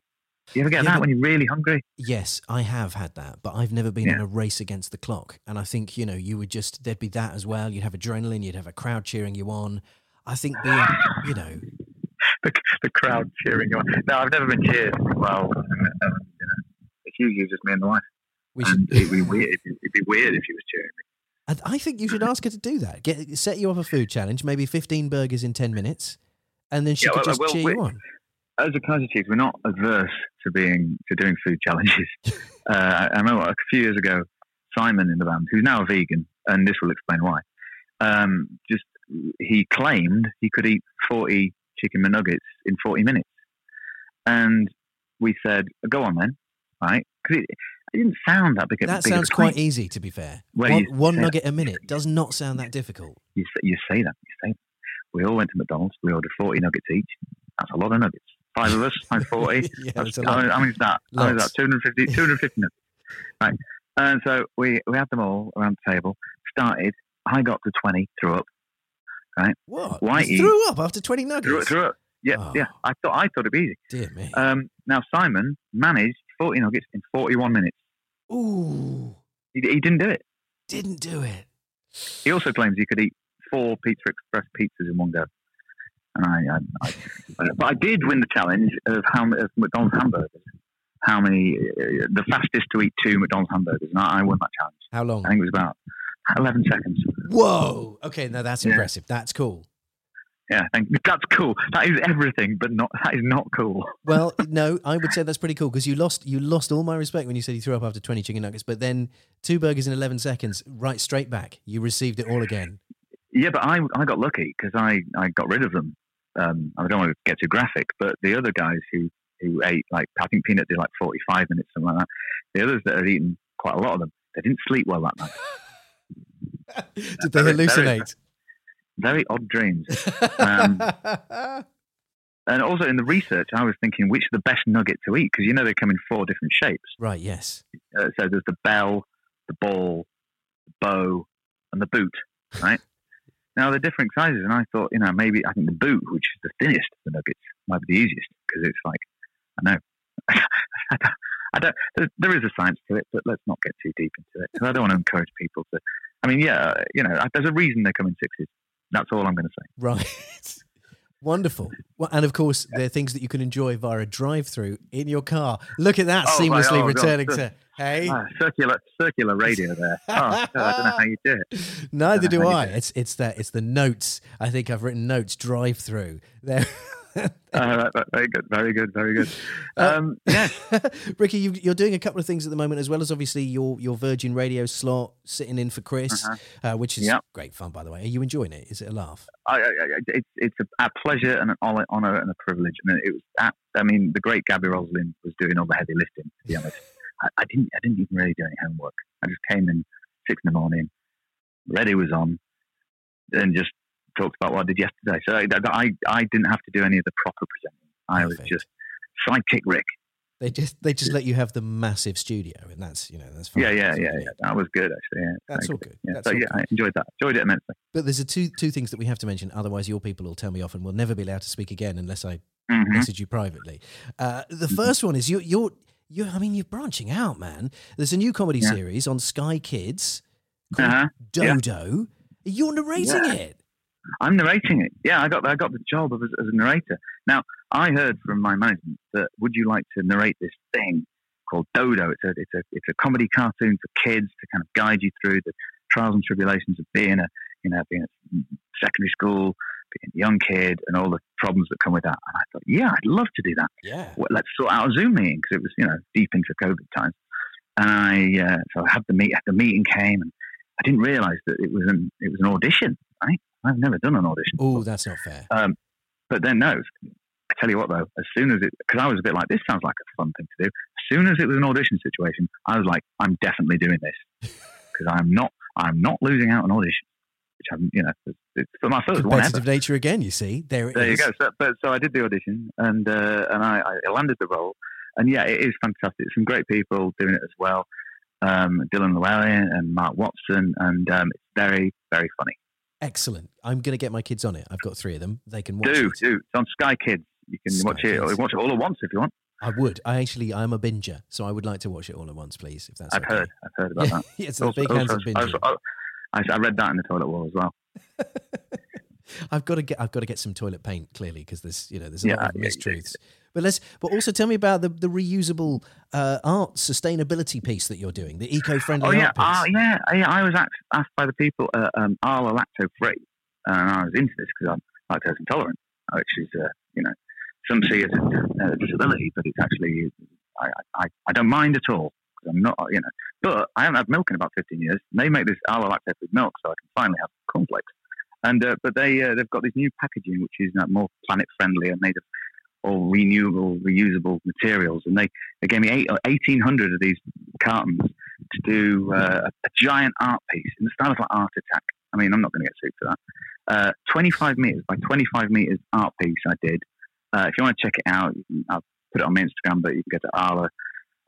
Do you ever get Yeah, that when you're really hungry? Yes, I have had that, but I've never been in a race against the clock. And I think, you know, you would just, there'd be that as well. You'd have adrenaline, you'd have a crowd cheering you on. I think being, you know, (laughs) the, the crowd cheering you on. No, I've never been cheered. Well, you know, it's usually just me and the wife. we should, it'd be weird. It'd be weird if she was cheering me. I, I think you should ask her to do that. Get Set you up a food challenge, maybe 15 burgers in 10 minutes, and then she Yeah, could well, just well, cheer you on. as a Kaiser Chiefs, we're not adverse to being to doing food challenges. (laughs) uh, I I remember a few years ago, Simon in the band, who's now a vegan, and this will explain why. Um, just he claimed he could eat forty chicken nuggets in forty minutes, and we said, "Go on then, right?" Because it, it didn't sound that big. That big sounds quite easy, to be fair. Well, one one nugget a minute does not sound that difficult. You say, you say that. You say that. We all went to McDonald's. We ordered forty nuggets each. That's a lot of nuggets. Five of us (laughs) times forty. yeah, That's, that's a how, lot. many, how many is that? Many is that? 250, (laughs) 250 nuggets. Right. And so we, we had them all around the table. Started. I got to 20, threw up. Right. What? Why You threw up after 20 Threw, nuggets? threw up. Yeah, Oh. yeah. I thought I thought it'd be easy. Dear me. Um, now Simon managed 40 nuggets in 41 minutes. Ooh, He, he didn't do it. didn't do it. He also claims he could eat four Pizza Express pizzas in one go. And I, I, I but I did win the challenge of how many of McDonald's hamburgers. How many? Uh, the fastest to eat two McDonald's hamburgers, and I, I won that challenge. How long? I think it was about 11 seconds. Whoa. Okay, now that's Yeah. impressive. That's cool. Yeah, thank, that's cool. That is everything, but not that is not cool. (laughs) Well, no, I would say that's pretty cool because you lost you lost all my respect when you said you threw up after 20 chicken nuggets, but then two burgers in 11 seconds, right straight back. You received it all again. Yeah, but I I got lucky because I, I got rid of them. Um, I don't want to get too graphic, but the other guys who, who ate like I think Peanut did like 45 minutes something like that. The others that had eaten quite a lot of them, they didn't sleep well that night. (laughs) Did they hallucinate? Very odd dreams. Um, (laughs) And also in the research, I was thinking which are the best nugget to eat because you know they come in four different shapes. right, yes. Uh, so there's the bell, the ball, the bow, and the boot, right? (laughs) now they're different sizes, and I thought, you know, maybe I think the boot, which is the thinnest of the nuggets, might be the easiest because it's like, I know, (laughs) I don't, I don't there, there is a science to it, but let's not get too deep into it 'cause I don't want to encourage people to. I mean, yeah, you know, there's a reason they come in sixes. That's all I'm going to say. Right. (laughs) Wonderful. Well, and of course, there are things that you can enjoy via a drive-through in your car. Look at that, Oh, seamlessly oh, God. returning to hey. Ah, circular, circular radio there. (laughs) Oh, God, I don't know how you do it. Neither do I. do it. It's it's that it's the notes. I think I've written notes drive-through there. (laughs) Uh, very good, very good, very good. Uh, Um, yeah, (laughs) Ricky, you, you're doing a couple of things at the moment, as well as obviously your your Virgin Radio slot, sitting in for Chris, Uh-huh. uh, which is Yep. great fun, by the way. Are you enjoying it? Is it a laugh? I, I, I- it's it's a, a pleasure and an honor and a privilege. And it was that. I mean, the great Gaby Roslin was doing all the heavy lifting. To be honest, I, I didn't. I didn't even really do any homework. I just came in six in the morning. Ready was on, and just talked about what I did yesterday. So I, I, I didn't have to do any of the proper presenting. I was just sidekick Rick. They just they just let you have the massive studio, and that's you know that's fine. Yeah, yeah, yeah, yeah. That was good actually. Yeah, That's all good. Yeah, That's so all yeah, good. I enjoyed that. Enjoyed it immensely. But there's a two two things that we have to mention. Otherwise, your people will tell me off, and we'll never be allowed to speak again unless I Mhm. message you privately. Uh, the first one is you, you're you I mean, you're branching out, man. There's a new comedy Yeah. series on Sky Kids called Uh-huh. Dodo. You're narrating it. I'm narrating it. Yeah, I got I got the job of, as, as a narrator. Now, I heard from my management that would you like to narrate this thing called Dodo? It's a it's a it's a comedy cartoon for kids to kind of guide you through the trials and tribulations of being a you know being a secondary school, being a young kid, and all the problems that come with that. And I thought, yeah, I'd love to do that. Yeah. Well, let's sort out a Zoom meeting because it was you know deep into COVID times. And I uh, so I had the meet the meeting came and I didn't realise that it was an it was an audition. Right? I've never done an audition. Oh, that's not fair. Um, but then no, I tell you what though, as soon as it, because I was a bit like, this sounds like a fun thing to do. As soon as it was an audition situation, I was like, I'm definitely doing this (laughs) because I'm not, I'm not losing out on audition, which I'm, you know, it's, it's for my first one ever. Competitive nature again, you see. There it There you go. So, but so I did the audition and uh, and I, I landed the role, and yeah, it is fantastic. Some great people doing it as well. Um, Dylan Llewellyn and Mark Watson, and um, it's very, very funny. Excellent. I'm going to get my kids on it. I've got three of them. They can watch Do it. do. It's on Sky Kids. You can Sky watch it. Kids. Watch it all at once if you want. I would. I actually, I'm a binger, so I would like to watch it all at once, please, if that's I've okay. heard. I've heard about Yeah, that. (laughs) yes, the Also- big hands of binging. also- oh, I, I read that in the toilet wall as well. (laughs) I've got to get. I've got to get some toilet paint clearly because there's, you know, there's a Yeah, lot of yeah, yeah, mistruths. But let's. But also tell me about the the reusable uh, art sustainability piece that you're doing, the eco-friendly Oh yeah, art piece. uh, yeah, yeah. I was asked, asked by the people at um, Arla Lacto Free, and I was into this because I'm lactose intolerant, which is, uh, you know, some see it as a, disability, but it's actually I, I, I don't mind at all. 'cause I'm not, you know, but I haven't had milk in about 15 years. And they make this Arla Lacto Free milk, so I can finally have cornflakes. And uh, but they uh, they've got this new packaging which is uh, more planet friendly and made of all renewable, reusable materials. And they, they gave me eight, 1,800 of these cartons to do uh, a, giant art piece in the style of like Art Attack. I mean, I'm not going to get sued for that. Uh, 25 meters by 25 meters art piece I did. Uh, if you want to check it out, can, I'll put it on my Instagram, but you can go to arla,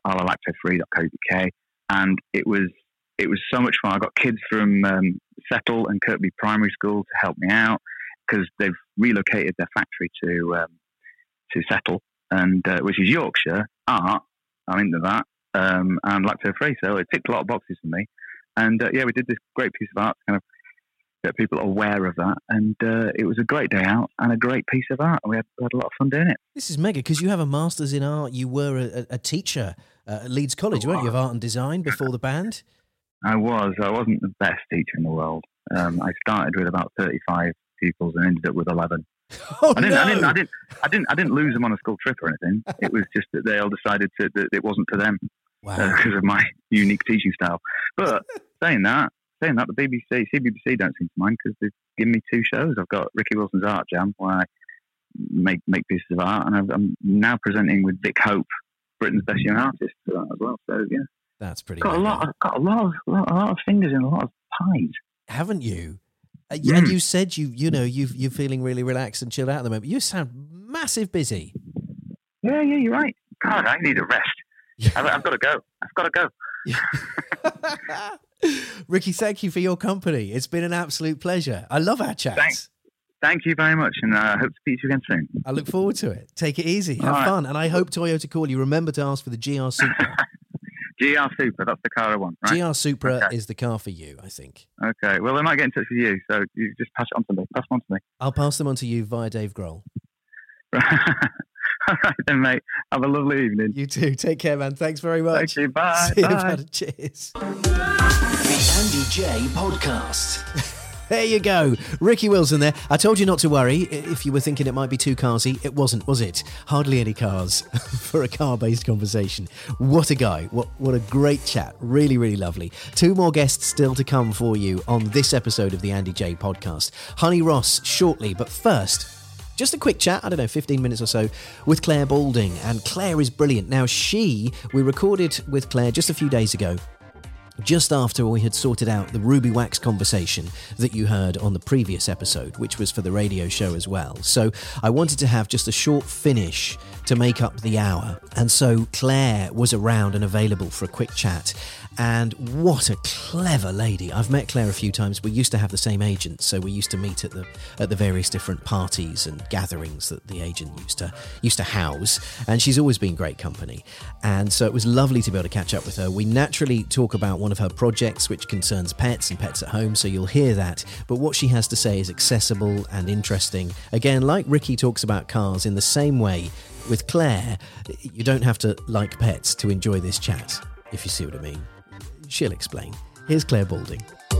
arlalactofree.co.uk. And it was it was so much fun. I got kids from um, Settle and Kirkby Primary School to help me out because they've relocated their factory to um, to Settle, and uh, which is Yorkshire art. I'm into that, um, and lacto free. So it ticked a lot of boxes for me. And uh, yeah, we did this great piece of art to kind of get people aware of that, and uh, it was a great day out and a great piece of art. We had, we had a lot of fun doing it. This is mega because you have a master's in art. You were a, a- teacher uh, at Leeds College, weren't you, of art and design before the band? I was. I wasn't the best teacher in the world. Um, I started with about 35 pupils and ended up with 11. (laughs) Oh I didn't, no! I didn't, I didn't, I didn't, I didn't lose them on a school trip or anything. (laughs) It was just that they all decided to, that it wasn't for them uh, wow. (laughs) because of my unique teaching style. But saying that, saying that, the BBC, CBBC don't seem to mind because they've given me two shows. I've got Ricky Wilson's Art Jam where I make make pieces of art, and I've, I'm now presenting with Vic Hope, Britain's Best Young Artist, for that as well. So yeah, That's pretty. got a lot, I've got a lot of, lot, a lot of fingers in a lot of pies. haven't you? Uh, And Mm. you said you, you know, you you're feeling really relaxed and chilled out at the moment. You sound massive busy. Yeah, yeah, you're right. God, I need a rest. I've, I've got to go. I've got to go. (laughs) Ricky, thank you for your company. It's been an absolute pleasure. I love our chats. Thanks. Thank you very much, and I uh, hope to speak to you again soon. I look forward to it. Take it easy. Have right. fun. And I hope Toyota call you. Remember to ask for the GR Supra. (laughs) GR Supra, that's the car I want, right? GR Supra Okay. is the car for you, I think. Okay, well, they might get in touch with you, so you just pass it on to me. Pass them on to me. I'll pass them on to you via Dave Grohl. (laughs) All right then, mate. Have a lovely evening. You too. Take care, man. Thanks very much. Thank you. Bye. (laughs) See Bye. bud. Cheers. The Andy Jaye Podcast. There you go. Ricky Wilson there. I told you not to worry if you were thinking it might be too carsy. It wasn't, was it? Hardly any cars (laughs) for a car based conversation. What a guy. What, what a great chat. Really, really lovely. Two more guests still to come for you on this episode of the Andy Jaye podcast. Honey Ross shortly, but first, just a quick chat, I don't know, 15 minutes or so, with Clare Balding. And Clare is brilliant. Now, she, we recorded with Clare just a few days ago just after we had sorted out the Ruby Wax conversation that you heard on the previous episode, which was for the radio show as well. So I wanted to have just a short finish to make up the hour. And so Clare was around and available for a quick chat. And what a clever lady. I've met Clare a few times. We used to have the same agent, so we used to meet at the at the various different parties and gatherings that the agent used to used to house. And she's always been great company. And so it was lovely to be able to catch up with her. We naturally talk about one of her projects which concerns pets and pets at home, so you'll hear that. But what she has to say is accessible and interesting. Again, like Ricky talks about cars in the same way with Clare, you don't have to like pets to enjoy this chat, if you see what I mean. She'll explain. Here's Clare Balding. The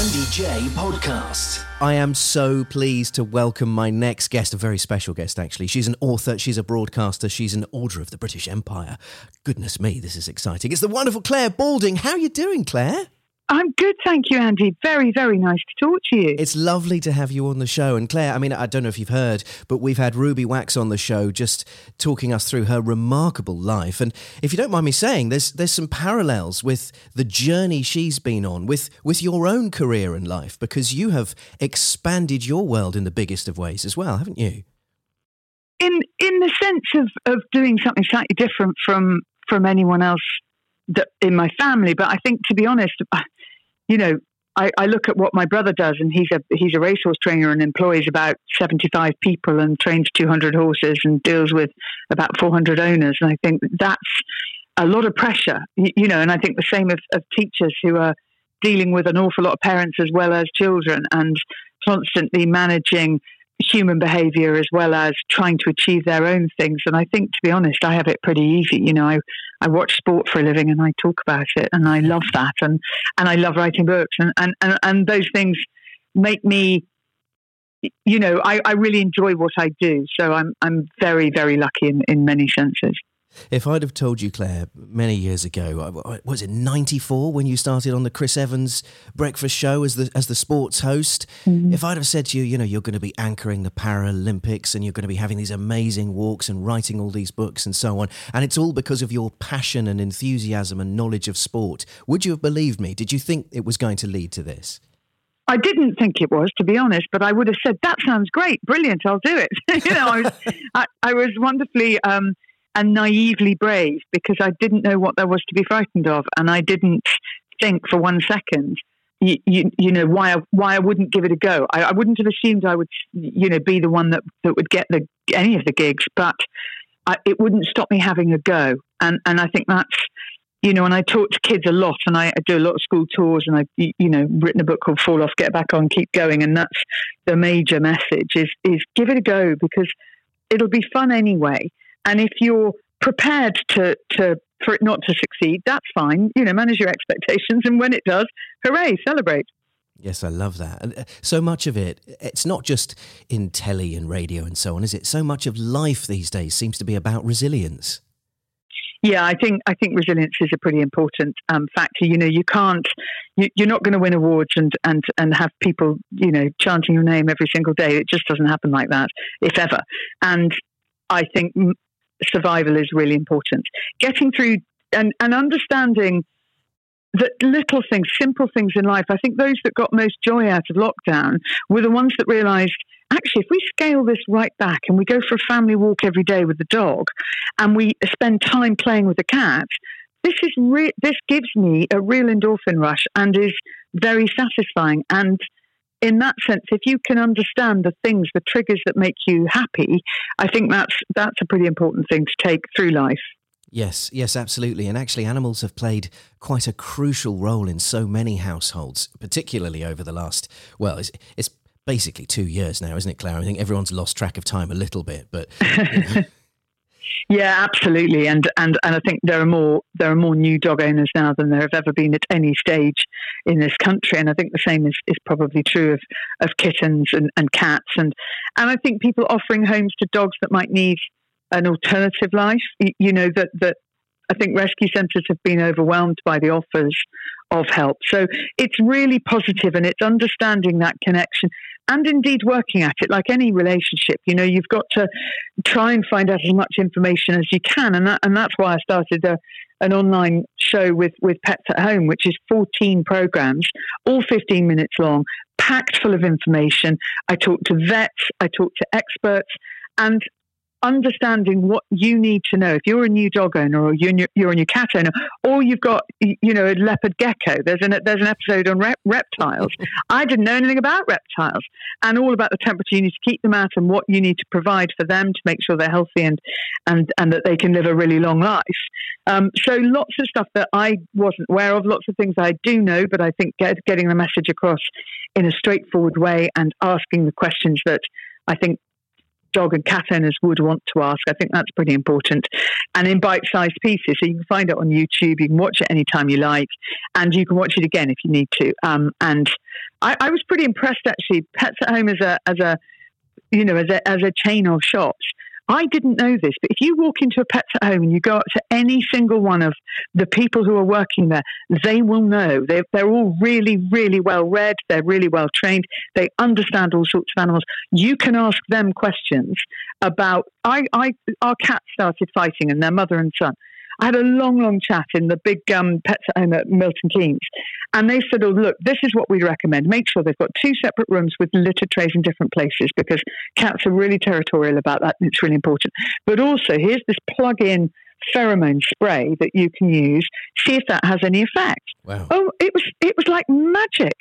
Andy Jaye Podcast. I am so pleased to welcome my next guest, a very special guest, actually. She's an author, she's a broadcaster, she's an Order of the British Empire. Goodness me, this is exciting. It's the wonderful Clare Balding. How are you doing, Clare? I'm good, thank you, Andy. Very, very nice to talk to you. It's lovely to have you on the show. And Clare, I mean, I don't know if you've heard, but we've had Ruby Wax on the show just talking us through her remarkable life. And if you don't mind me saying, there's there's some parallels with the journey she's been on with with your own career and life, because you have expanded your world in the biggest of ways as well, haven't you? in in the sense of, of doing something slightly different from from anyone else that in my family, but I think to be honest, you know, I, I look at what my brother does, and he's a he's a racehorse trainer and employs about seventy five people and trains two hundred horses and deals with about four hundred owners. And I think that's a lot of pressure, you, know. And I think the same of, of teachers who are dealing with an awful lot of parents as well as children and constantly managing human behavior as well as trying to achieve their own things. And I think, to be honest, I have it pretty easy. You know, I, I watch sport for a living and I talk about it and I love that. And, and I love writing books and, and, and, and those things make me, you know, I, I really enjoy what I do. So I'm, I'm very, very lucky in, in many senses. If I'd have told you, Clare, many years ago, I- was it '94 when you started on the Chris Evans breakfast show as the as the sports host? If I'd have said to you, you know, you're going to be anchoring the Paralympics and you're going to be having these amazing walks and writing all these books and so on, and it's all because of your passion and enthusiasm and knowledge of sport, would you have believed me? Did you think it was going to lead to this? I didn't think it was, to be honest, but I would have said, that sounds great, brilliant, I'll do it. (laughs) you know, I was, I, I was wonderfully um, and naively brave because I didn't know what there was to be frightened of. And I didn't think for one second, you, you, you know, why I, why I wouldn't give it a go. I, I wouldn't have assumed I would, you know, be the one that, that would get the, any of the gigs, but I, it wouldn't stop me having a go. And, and I think that's, you know, and I talk to kids a lot, and I, I do a lot of school tours, and I've you know written a book called "Fall Off, Get Back On, Keep Going," and that's the major message: is is give it a go because it'll be fun anyway. And if you're prepared to to for it not to succeed, that's fine. You know, manage your expectations, and when it does, hooray, celebrate. Yes, I love that. And uh, so much of it, it's not just in telly and radio and so on, is it? So much of life these days seems to be about resilience. Yeah, I think I think resilience is a pretty important um, factor. You know, you can't, you, you're not going to win awards and and and have people, you know, chanting your name every single day. It just doesn't happen like that, if ever. And I think survival is really important. Getting through and and understanding that little things, simple things in life. I think those that got most joy out of lockdown were the ones that realised actually, if we scale this right back and we go for a family walk every day with the dog and we spend time playing with the cat, this is re- this gives me a real endorphin rush and is very satisfying. And in that sense, if you can understand the things, the triggers that make you happy, I think that's that's a pretty important thing to take through life. Yes, yes, absolutely. And actually, animals have played quite a crucial role in so many households, particularly over the last, well, it's, it's basically two years now, isn't it, Clare? I think everyone's lost track of time a little bit, but. you know. (laughs) Yeah, absolutely, and and and I think there are more there are more new dog owners now than there have ever been at any stage in this country, and I think the same is, is probably true of of kittens and, and cats, and and I think people offering homes to dogs that might need an alternative life, you, know that that I think rescue centres have been overwhelmed by the offers of help, so it's really positive, and it's understanding that connection and indeed working at it like any relationship. You know, you've got to try and find out as much information as you can, and that and that's why I started a, an online show with with Pets at Home, which is 14 programs, all 15 minutes long, packed full of information. I talk to vets, I talk to experts, and understanding what you need to know. If you're a new dog owner or you're, you're a new cat owner, or you've got you know a leopard gecko. There's an there's an episode on rep- reptiles. (laughs) I didn't know anything about reptiles and all about the temperature you need to keep them at and what you need to provide for them to make sure they're healthy and and and that they can live a really long life. Um, so lots of stuff that I wasn't aware of, lots of things I do know, but I think get, getting the message across in a straightforward way and asking the questions that I think dog and cat owners would want to ask. I think that's pretty important. And in bite sized pieces. So you can find it on YouTube. You can watch it anytime you like. And you can watch it again if you need to. Um, and I, I, was pretty impressed actually. Pets at Home as a, as a, you know, as a, as a chain of shops I didn't know this, but if you walk into a Pets at Home and you go up to any single one of the people who are working there, they will know. They're, they're all really, really well read. They're really well trained. They understand all sorts of animals. You can ask them questions about. I, I, our cat started fighting, and their mother and son. I had a long, long chat in the big um, pets at home at Milton Keynes. And they said, oh, look, this is what we recommend. Make sure they've got two separate rooms with litter trays in different places because cats are really territorial about that and it's really important. But also, here's this plug in pheromone spray that you can use. See if that has any effect. Wow. Oh, it was, it was like magic.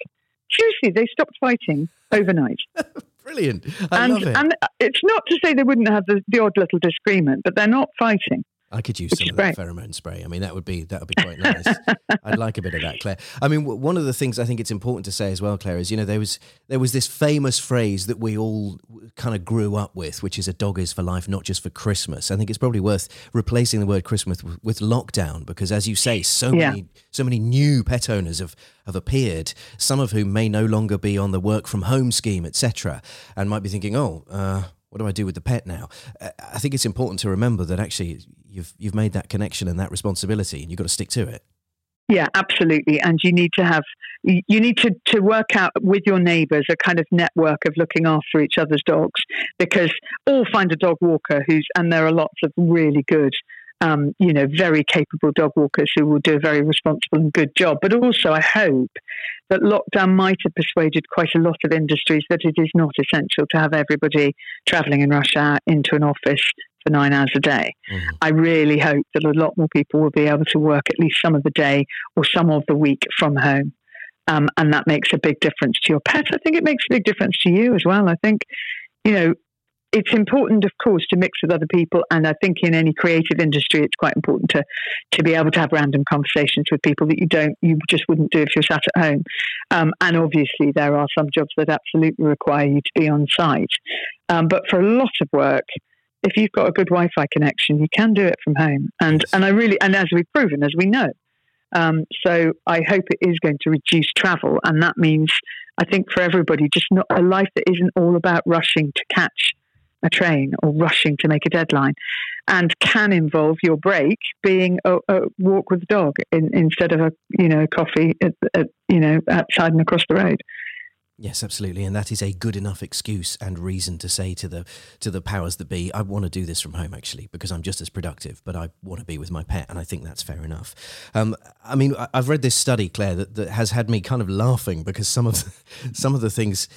Seriously, they stopped fighting overnight. (laughs) Brilliant. I and, love it. And it's not to say they wouldn't have the, the odd little disagreement, but they're not fighting. I could use some of that pheromone spray. I mean, that would be that would be quite nice. (laughs) I'd like a bit of that, Clare. I mean, w- one of the things I think it's important to say as well, Clare, is you know there was there was this famous phrase that we all kind of grew up with, which is "a dog is for life, not just for Christmas." I think it's probably worth replacing the word Christmas with, with lockdown because, as you say, so yeah. many so many new pet owners have have appeared. Some of whom may no longer be on the work from home scheme, etc., and might be thinking, "Oh." Uh, what do I do with the pet now? Uh, I think it's important to remember that actually you've you've made that connection and that responsibility, and you've got to stick to it. Yeah, absolutely. And you need to have you need to, to work out with your neighbours a kind of network of looking after each other's dogs because all find a dog walker who's and there are lots of really good um, you know, very capable dog walkers who will do a very responsible and good job. But also, I hope that lockdown might have persuaded quite a lot of industries that it is not essential to have everybody travelling in rush hour into an office for nine hours a day. Mm. I really hope that a lot more people will be able to work at least some of the day or some of the week from home. Um, and that makes a big difference to your pet. I think it makes a big difference to you as well. I think, you know, it's important, of course, to mix with other people. And I think in any creative industry, it's quite important to, to be able to have random conversations with people that you don't, you just wouldn't do if you're sat at home. Um, and obviously, there are some jobs that absolutely require you to be on site. Um, but for a lot of work, if you've got a good Wi-Fi connection, you can do it from home. And and I really, and as we've proven, as we know, um, so I hope it is going to reduce travel, and that means I think for everybody, just not a life that isn't all about rushing to catch a train or rushing to make a deadline, and can involve your break being a, a walk with the dog in, instead of a you know coffee at, at, you know outside and across the road. Yes, absolutely, and that is a good enough excuse and reason to say to the to the powers that be, I want to do this from home actually because I'm just as productive, but I want to be with my pet, and I think that's fair enough. Um, I mean, I've read this study, Clare, that, that has had me kind of laughing because some of the, (laughs) some of the things.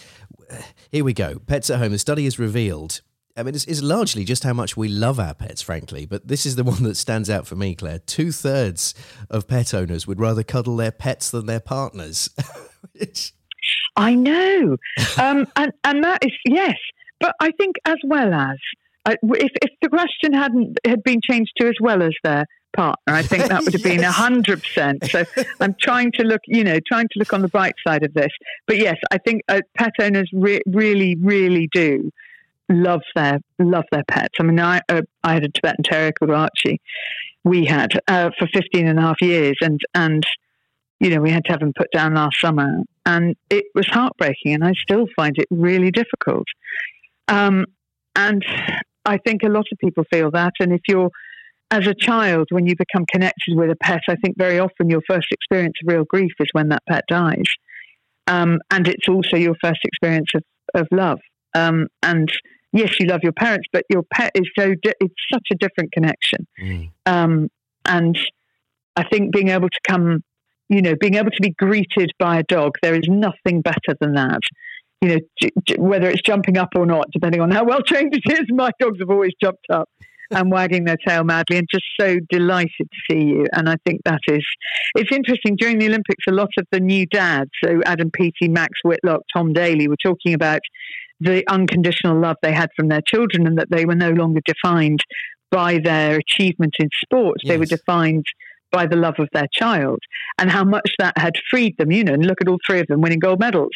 Here we go. Pets at home. The study has revealed I mean, it's, it's, largely just how much we love our pets, frankly. But this is the one that stands out for me, Clare. Two thirds of pet owners would rather cuddle their pets than their partners. (laughs) I know, um, (laughs) and and that is yes. But I think as well as if if the question hadn't had been changed to as well as their partner, I think that would have (laughs) yes. been hundred percent. So I'm trying to look, you know, trying to look on the bright side of this. But yes, I think uh, pet owners re- really, really do love their love their pets. I mean, I uh, I had a Tibetan Terrier called Archie. We had uh, for 15 and a half years, and and you know we had to have him put down last summer, and it was heartbreaking, and I still find it really difficult. Um, and I think a lot of people feel that, and if you're as a child, when you become connected with a pet, I think very often your first experience of real grief is when that pet dies. Um, and it's also your first experience of of love. Um, and yes, you love your parents, but your pet is so di- it's such a different connection. Mm. Um, and I think being able to come, you know, being able to be greeted by a dog, there is nothing better than that. You know, j- j- whether it's jumping up or not, depending on how well (laughs) trained it is. My dogs have always jumped up and wagging their tail madly and just so delighted to see you. And I think that is, it's interesting. During the Olympics, a lot of the new dads, so Adam Peaty, Max Whitlock, Tom Daley, were talking about the unconditional love they had from their children and that they were no longer defined by their achievement in sports. They were defined by the love of their child and how much that had freed them, you know, and look at all three of them winning gold medals.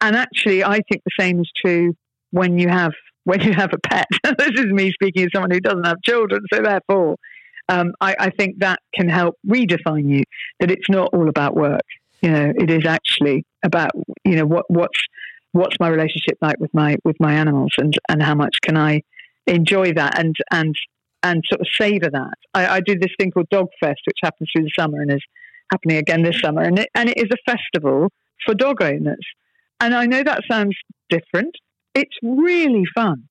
And actually, I think the same is true when you have (laughs) when you have a pet. (laughs) this is me speaking as someone who doesn't have children, so therefore, um, I, I think that can help redefine you. That it's not all about work. You know, it is actually about you know what what's what's my relationship like with my with my animals, and and how much can I enjoy that and and and sort of savor that. I, I do this thing called Dog Fest, which happens through the summer and is happening again this summer, and it and it is a festival for dog owners. And I know that sounds different. It's really fun.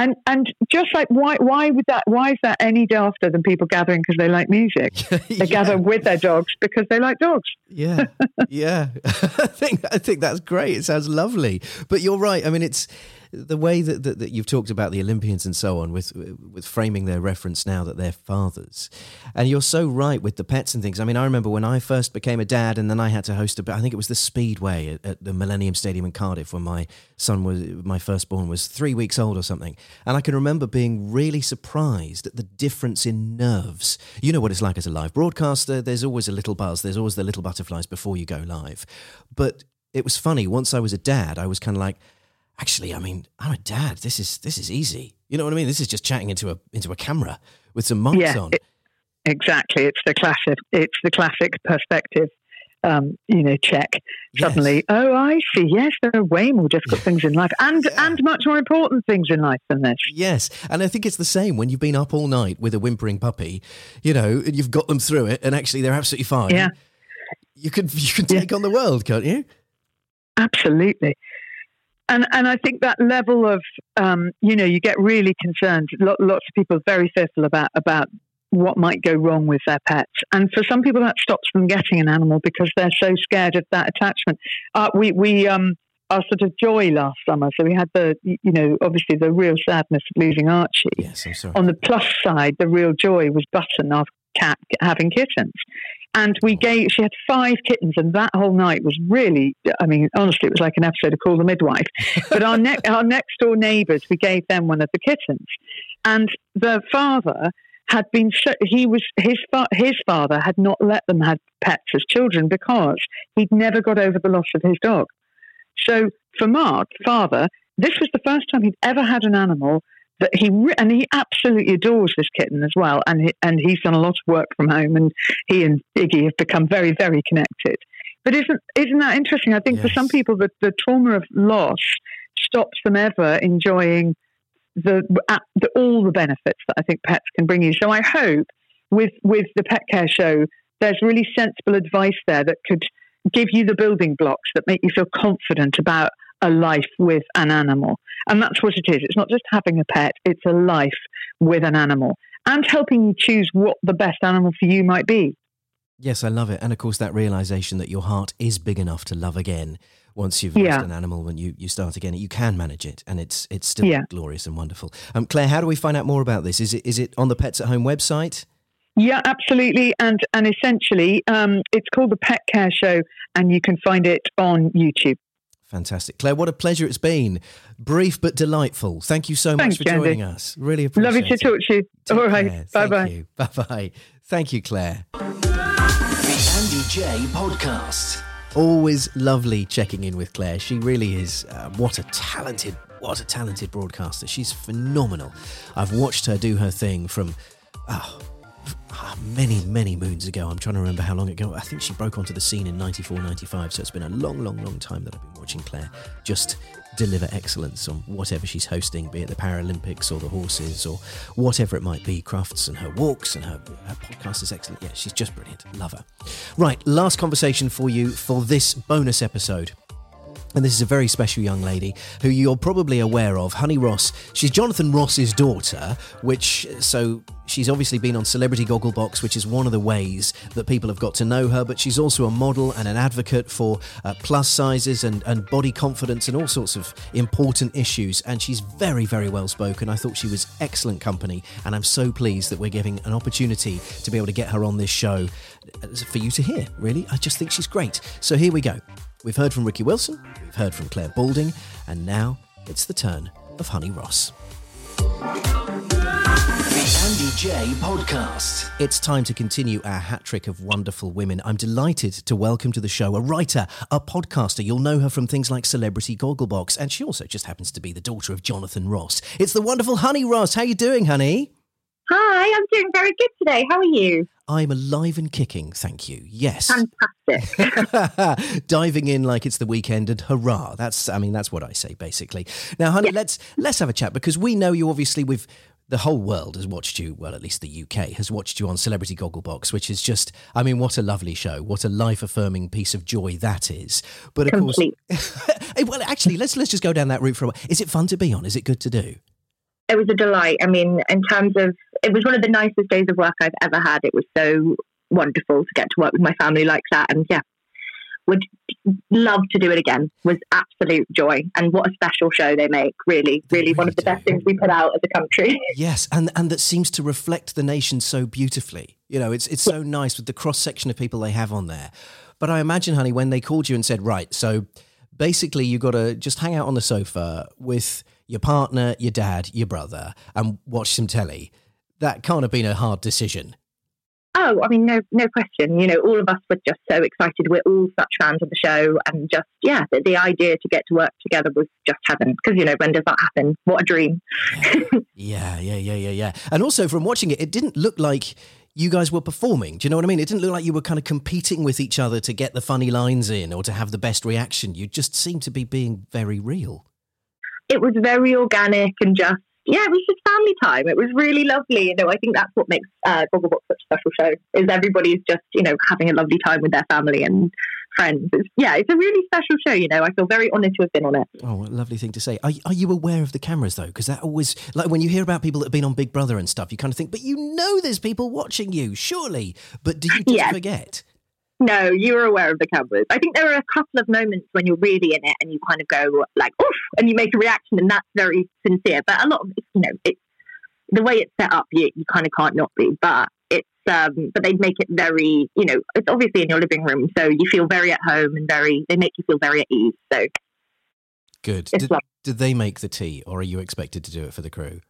And and just like why why would that why is that any dafter than people gathering because they like music? (laughs) They Yeah. gather with their dogs because they like dogs. Yeah, (laughs) yeah. (laughs) I think I think that's great. It sounds lovely. But you're right. I mean, it's the way that, that, that you've talked about the Olympians and so on, with with framing their reference now that they're fathers, and you're so right with the pets and things. I mean, I remember when I first became a dad, and then I had to host a. I think it was the Speedway at, at the Millennium Stadium in Cardiff when my son was my firstborn was three weeks old or something, and I can remember being really surprised at the difference in nerves. You know what it's like as a live broadcaster. There's always a little buzz. There's always the little butterflies before you go live, but it was funny. Once I was a dad, I was kind of like, actually, I mean, I'm a dad. This is this is easy. You know what I mean? This is just chatting into a into a camera with some mics Yeah, on. it- Exactly. It's the classic. It's the classic perspective. Um, you know, check. Yes. Suddenly, oh, I see. Yes, there are way more difficult (laughs) things in life, and Yeah. and much more important things in life than this. Yes, and I think it's the same when you've been up all night with a whimpering puppy, you know, and you've got them through it, and actually they're absolutely fine. Yeah. you could you can Yeah. take on the world, can't you? Absolutely. And and I think that level of um, you know you get really concerned. Lo- Lots of people are very fearful about about what might go wrong with their pets, and for some people that stops them getting an animal because they're so scared of that attachment. Uh, we we um our sort of joy last summer, so we had the you know obviously the real sadness of losing Archie. Yes, I'm sorry. On the plus side, the real joy was Button, our cat, having kittens. And we gave, she had five kittens, and that whole night was really, I mean, honestly, it was like an episode of Call the Midwife. (laughs) But our, ne- our next door neighbours, we gave them one of the kittens. And the father had been, so, he was, his, fa- his father had not let them have pets as children because he'd never got over the loss of his dog. So for Mark, father, this was the first time he'd ever had an animal that he re- and he absolutely adores this kitten as well, and he, and he's done a lot of work from home, and he and Iggy have become very very connected. But isn't isn't that interesting? I think for some people, the, the trauma of loss stops them ever enjoying the, the all the benefits that I think pets can bring you. So I hope with with the pet care show, there's really sensible advice there that could give you the building blocks that make you feel confident about a life with an animal. And that's what it is. It's not just having a pet, it's a life with an animal and helping you choose what the best animal for you might be. Yes, I love it, and of course that realization that your heart is big enough to love again. Once you've lost an animal when you, you start again, you can manage it, and it's it's still Yeah. glorious and wonderful. Um, Clare, how do we find out more about this? Is it is it on the Pets at Home website? Yeah, absolutely. And and essentially, um, it's called the Pet Care Show, and you can find it on YouTube. Fantastic, Clare. What a pleasure it's been. Brief but delightful. Thank you so much for Andy. joining us. Really appreciate it. Lovely to talk to you. Take All right. Bye bye. Bye bye. Thank you, Clare. The Andy Jaye Podcast. Always lovely checking in with Clare. She really is. Uh, what a talented, what a talented broadcaster. She's phenomenal. I've watched her do her thing from oh, ah, many, many moons ago. I'm trying to remember how long ago. I think she broke onto the scene in 94, 95. So it's been a long, long, long time that I've been watching Clare just deliver excellence on whatever she's hosting, be it the Paralympics or the horses or whatever it might be. Crafts and her walks and her, her podcast is excellent. Yeah, she's just brilliant. Love her. Right, last conversation for you for this bonus episode. And this is a very special young lady who you're probably aware of, Honey Ross. She's Jonathan Ross's daughter, which, so she's obviously been on Celebrity Gogglebox, which is one of the ways that people have got to know her, but she's also a model and an advocate for uh, plus sizes and, and body confidence and all sorts of important issues. And she's very, very well spoken. I thought she was excellent company, and I'm so pleased that we're giving an opportunity to be able to get her on this show uh, for you to hear, really. I just think she's great. So here we go. We've heard from Ricky Wilson, we've heard from Clare Balding, and now it's the turn of Honey Ross. Andy Jaye Podcast. It's time to continue our hat trick of wonderful women. I'm delighted to welcome to the show a writer, a podcaster. You'll know her from things like Celebrity Gogglebox, and she also just happens to be the daughter of Jonathan Ross. It's the wonderful Honey Ross. How are you doing, honey? Hi, I'm doing very good today. How are you? I'm alive and kicking, thank you. Yes. Fantastic. (laughs) Diving in like it's the weekend and hurrah. That's I mean that's what I say basically. Now honey, let's let's have a chat because we know you obviously with the whole world has watched you, well, at least the UK has watched you on Celebrity Gogglebox, which is just, I mean, what a lovely show. What a life affirming piece of joy that is. But of Complete. (laughs) course, well, actually, let's, let's just go down that route for a while. Is it fun to be on? Is it good to do? It was a delight. I mean, in terms of, it was one of the nicest days of work I've ever had. It was so wonderful to get to work with my family like that. And yeah, would love to do it again. Was absolute joy. And what a special show they make. Really, They really one of the do. best things we put out as a country. (laughs) Yes, and and that seems to reflect the nation so beautifully. You know, it's it's so nice with the cross section of people they have on there. But I imagine, honey, when they called you and said, right, so basically you got to just hang out on the sofa with your partner, your dad, your brother, and watch some telly. That can't have been a hard decision. Oh, I mean, no, no question. You know, all of us were just so excited. We're all such fans of the show, and just yeah, the, the idea to get to work together was just heaven. Because you know, when does that happen? What a dream! (laughs) Yeah, yeah, yeah, yeah, yeah. And also from watching it, it didn't look like you guys were performing. Do you know what I mean? It didn't look like you were kind of competing with each other to get the funny lines in or to have the best reaction. You just seemed to be being very real. It was very organic and just yeah, it was just family time. It was really lovely. You know, I think that's what makes uh, Gogglebox such a special show. Is everybody's just you know having a lovely time with their family and friends. It's, yeah, it's a really special show. You know, I feel very honoured to have been on it. Oh, what a lovely thing to say. Are, are you aware of the cameras though? Because that always, like when you hear about people that have been on Big Brother and stuff, you kind of think, but you know there's people watching you, surely. But do you just forget? No, you were aware of the cameras. I think there are a couple of moments when you're really in it and you kind of go like oof, and you make a reaction, and that's very sincere. But a lot of you know, it's the way it's set up. You you kind of can't not be, but. It's um, but they make it very, you know, it's obviously in your living room, so you feel very at home and very. They make you feel very at ease. So Good. Did, did they make the tea or are you expected to do it for the crew?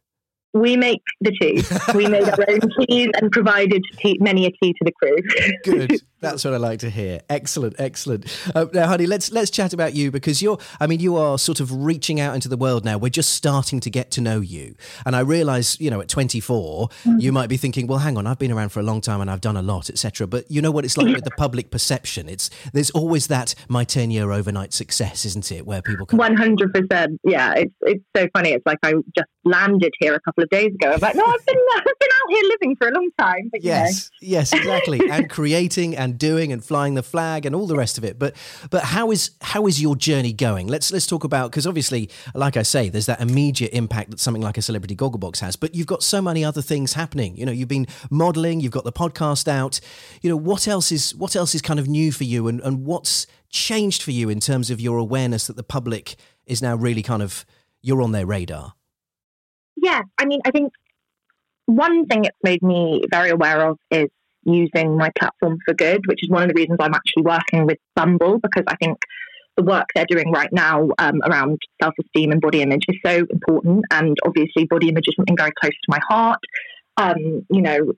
we make the tea. we made our own (laughs) teas and provided tea, many a tea to the crew. Good. That's what I like to hear. Excellent, excellent. Uh, now, honey, let's let's chat about you because you're. I mean, you are sort of reaching out into the world now. We're just starting to get to know you, and I realise, you know, at 24, you might be thinking, well, hang on, I've been around for a long time and I've done a lot, etc. But you know what it's like with the public perception. It's there's always that my 10 year overnight success, isn't it? Where people can. One hundred percent. Yeah, it's it's so funny. It's like I just landed here a couple of days ago. I'm like, no, I've been (laughs) I've been out here living for a long time. But you know. Yes, yes, exactly. and (laughs) creating and doing and flying the flag and all the rest of it. But but how is how is your journey going? Let's let's talk about because obviously, like I say, there's that immediate impact that something like a celebrity gogglebox has. But you've got so many other things happening. You know, you've been modelling, you've got the podcast out. You know, what else is what else is kind of new for you, and and what's changed for you in terms of your awareness that the public is now really kind of you're on their radar. Yeah, I mean, I think one thing it's made me very aware of is using my platform for good, which is one of the reasons I'm actually working with Bumble because I think the work they're doing right now um, around self esteem and body image is so important. And obviously, body image is something very close to my heart. Um, you know,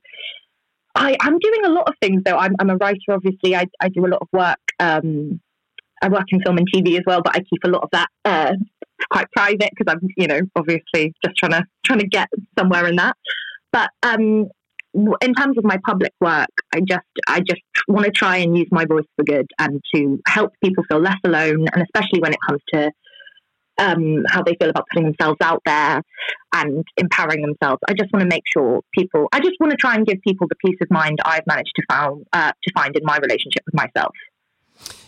I, I'm doing a lot of things though. I'm, I'm a writer, obviously. I, I do a lot of work. Um, I work in film and TV as well, but I keep a lot of that uh, quite private because I'm, you know, obviously just trying to trying to get somewhere in that. But um, in terms of my public work, I just I just want to try and use my voice for good and to help people feel less alone, and especially when it comes to um, how they feel about putting themselves out there and empowering themselves. I just want to make sure people. I just want to try and give people the peace of mind I've managed to found uh, to find in my relationship with myself.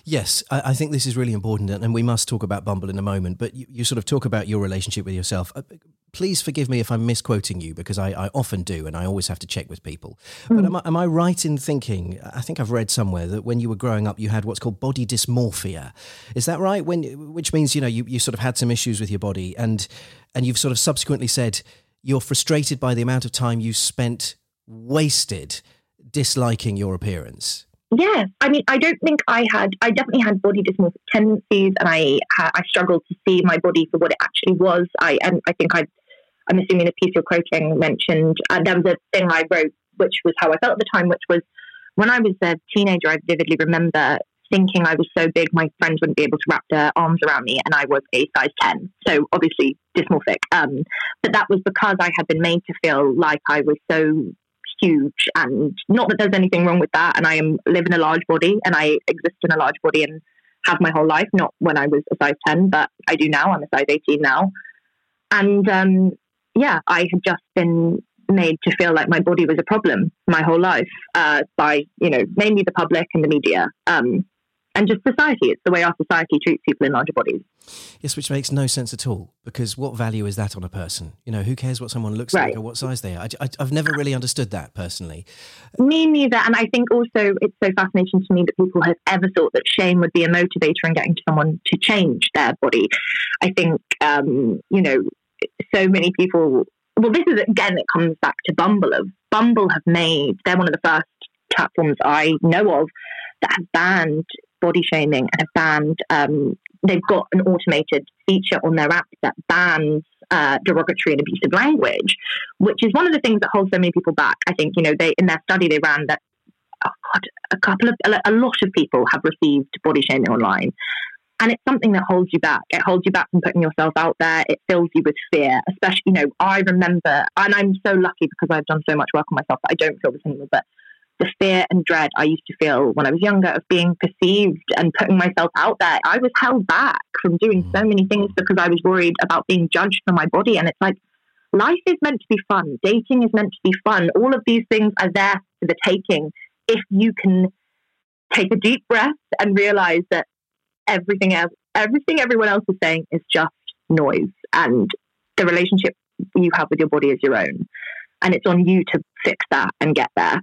Yes, I, think this is really important, and we must talk about Bumble in a moment. But you, you sort of talk about your relationship with yourself. Please forgive me if I'm misquoting you because I, I, often do, and I always have to check with people. Mm. But am I, am I right in thinking? I think I've read somewhere that when you were growing up, you had what's called body dysmorphia. Is that right? When which means you know you, you sort of had some issues with your body, and and you've sort of subsequently said you're frustrated by the amount of time you spent wasted disliking your appearance. Yes, I mean, I don't think I had. I definitely had body dysmorphic tendencies, and I I struggled to see my body for what it actually was. I and I think I, I'm assuming the piece you're quoting mentioned. Uh, there was a thing I wrote, which was how I felt at the time, which was when I was a teenager. I vividly remember thinking I was so big my friends wouldn't be able to wrap their arms around me, and I was a size ten, so obviously dysmorphic. Um, but that was because I had been made to feel like I was so huge and not that there's anything wrong with that and i am live in a large body and i exist in a large body and have my whole life not when i was a size 10 but i do now i'm a size 18 now and um, yeah i had just been made to feel like my body was a problem my whole life uh, by you know mainly the public and the media um, and just society. It's the way our society treats people in larger bodies. Yes, which makes no sense at all because what value is that on a person? You know, who cares what someone looks right. like or what size they are? I, have never really understood that personally. Me neither. And I think also it's so fascinating to me that people have ever thought that shame would be a motivator in getting someone to change their body. I think, um, you know, so many people. Well, this is again, it comes back to Bumble. Of Bumble have made, they're one of the first platforms I know of that have banned body shaming and have banned, um, they've got an automated feature on their app that bans uh, derogatory and abusive language, which is one of the things that holds so many people back. I think, you know, they in their study they ran that, oh God, a couple of, a lot of people have received body shaming online. And it's something that holds you back. It holds you back from putting yourself out there. It fills you with fear, especially, you know, I remember, and I'm so lucky because I've done so much work on myself that I don't feel this anymore, but the fear and dread I used to feel when I was younger of being perceived and putting myself out there. I was held back from doing so mm. many things because I was worried about being judged for my body. And it's like, life is meant to be fun. Dating is meant to be fun. All of these things are there for the taking if you can take a deep breath and realize that everything else, everything everyone else is saying is just noise. And the relationship you have with your body is your own. And it's on you to fix that and get there.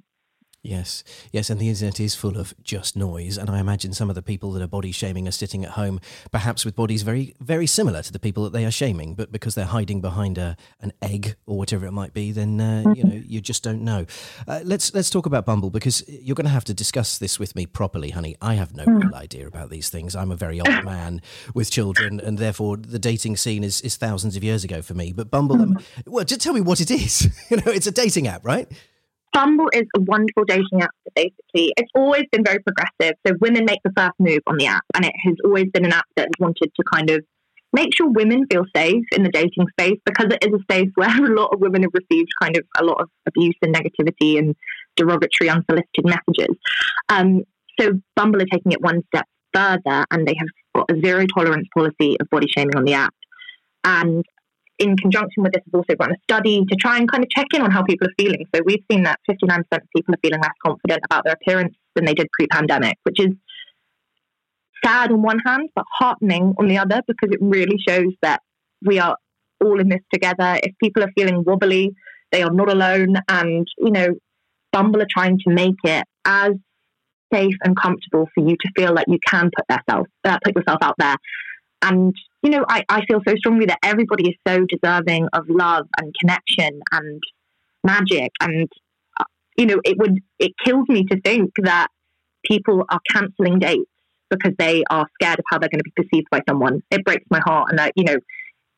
Yes, yes, and the internet is full of just noise. And I imagine some of the people that are body shaming are sitting at home, perhaps with bodies very, very similar to the people that they are shaming, but because they're hiding behind a an egg or whatever it might be, then uh, you know you just don't know. Uh, let's let's talk about Bumble because you're going to have to discuss this with me properly, honey. I have no real idea about these things. I'm a very old (laughs) man with children, and therefore the dating scene is is thousands of years ago for me. But Bumble, um, well, just tell me what it is. (laughs) you know, it's a dating app, right? Bumble is a wonderful dating app. Basically, it's always been very progressive. So women make the first move on the app, and it has always been an app that wanted to kind of make sure women feel safe in the dating space because it is a space (laughs) where a lot of women have received kind of a lot of abuse and negativity and derogatory, unsolicited messages. Um, so Bumble are taking it one step further, and they have got a zero tolerance policy of body shaming on the app. And in conjunction with this, have also run a study to try and kind of check in on how people are feeling. So we've seen that 59% of people are feeling less confident about their appearance than they did pre pandemic, which is sad on one hand, but heartening on the other because it really shows that we are all in this together. If people are feeling wobbly, they are not alone. And, you know, Bumble are trying to make it as safe and comfortable for you to feel like you can put, yourself, uh, put yourself out there and, you know, I, I feel so strongly that everybody is so deserving of love and connection and magic. And, uh, you know, it would, it kills me to think that people are cancelling dates because they are scared of how they're going to be perceived by someone. It breaks my heart. And, that, you know,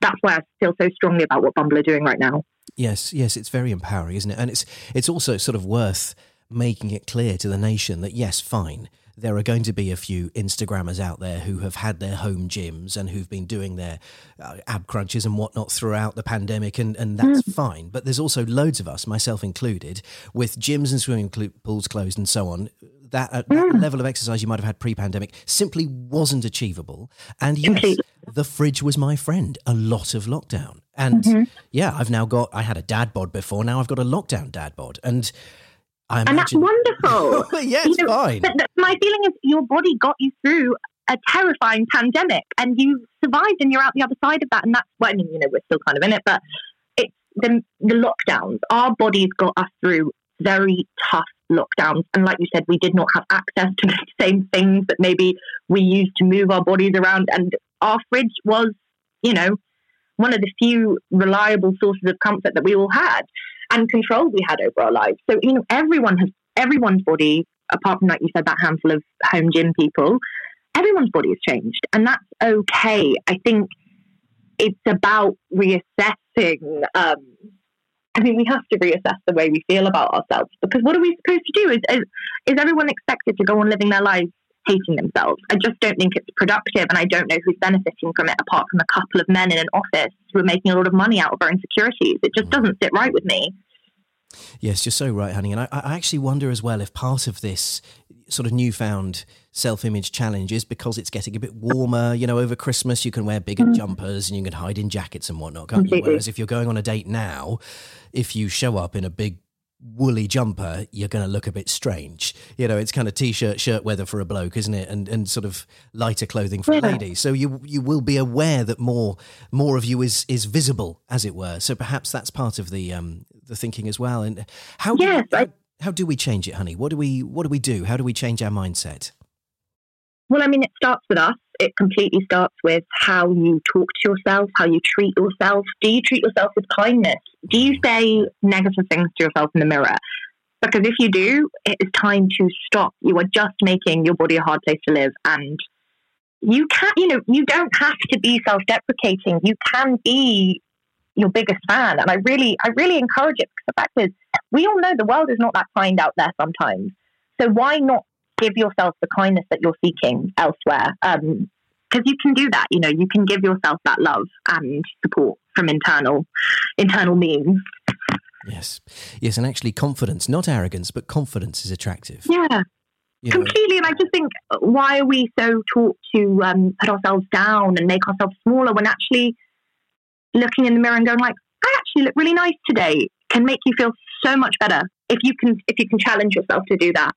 that's why I feel so strongly about what Bumble are doing right now. Yes, yes, it's very empowering, isn't it? And it's it's also sort of worth making it clear to the nation that yes, fine, there are going to be a few Instagrammers out there who have had their home gyms and who've been doing their uh, ab crunches and whatnot throughout the pandemic, and, and that's mm. fine. But there's also loads of us, myself included, with gyms and swimming pools closed and so on. That, uh, mm. that level of exercise you might have had pre-pandemic simply wasn't achievable. And yes, the fridge was my friend a lot of lockdown. And mm-hmm. yeah, I've now got I had a dad bod before. Now I've got a lockdown dad bod, and and that's wonderful. (laughs) yeah, it's you know, fine. But, but my feeling is your body got you through a terrifying pandemic and you survived and you're out the other side of that. And that's what I mean, you know, we're still kind of in it, but it's the, the lockdowns. Our bodies got us through very tough lockdowns. And like you said, we did not have access to (laughs) the same things that maybe we used to move our bodies around. And our fridge was, you know, one of the few reliable sources of comfort that we all had and control we had over our lives. So, you know, everyone has, everyone's body, apart from, like you said, that handful of home gym people, everyone's body has changed. And that's okay. I think it's about reassessing. Um, I mean, we have to reassess the way we feel about ourselves because what are we supposed to do? Is, is, is everyone expected to go on living their lives hating themselves? I just don't think it's productive, and I don't know who's benefiting from it apart from a couple of men in an office who are making a lot of money out of our insecurities. It just doesn't sit right with me. Yes, you're so right, honey. And I, I actually wonder as well if part of this sort of newfound self-image challenge is because it's getting a bit warmer. You know, over Christmas you can wear bigger mm. jumpers and you can hide in jackets and whatnot, can't you? Whereas if you're going on a date now, if you show up in a big woolly jumper, you're going to look a bit strange. You know, it's kind of t-shirt, shirt weather for a bloke, isn't it? And and sort of lighter clothing for yeah. a lady. So you you will be aware that more more of you is is visible, as it were. So perhaps that's part of the um the thinking as well. And how yes, do, I- how, how do we change it, honey? What do we what do we do? How do we change our mindset? Well, I mean, it starts with us. It completely starts with how you talk to yourself, how you treat yourself. Do you treat yourself with kindness? Do you mm-hmm. say negative things to yourself in the mirror? Because if you do, it is time to stop. You are just making your body a hard place to live. And you can't, you know, you don't have to be self deprecating. You can be your biggest fan. And I really, I really encourage it because the fact is, we all know the world is not that kind out there sometimes. So why not give yourself the kindness that you're seeking elsewhere? Because um, you can do that. You know, you can give yourself that love and support from internal, internal means. Yes, yes, and actually, confidence, not arrogance, but confidence is attractive. Yeah, you completely. And I just think, why are we so taught to um, put ourselves down and make ourselves smaller when actually looking in the mirror and going like, I actually look really nice today can make you feel so much better if you can if you can challenge yourself to do that.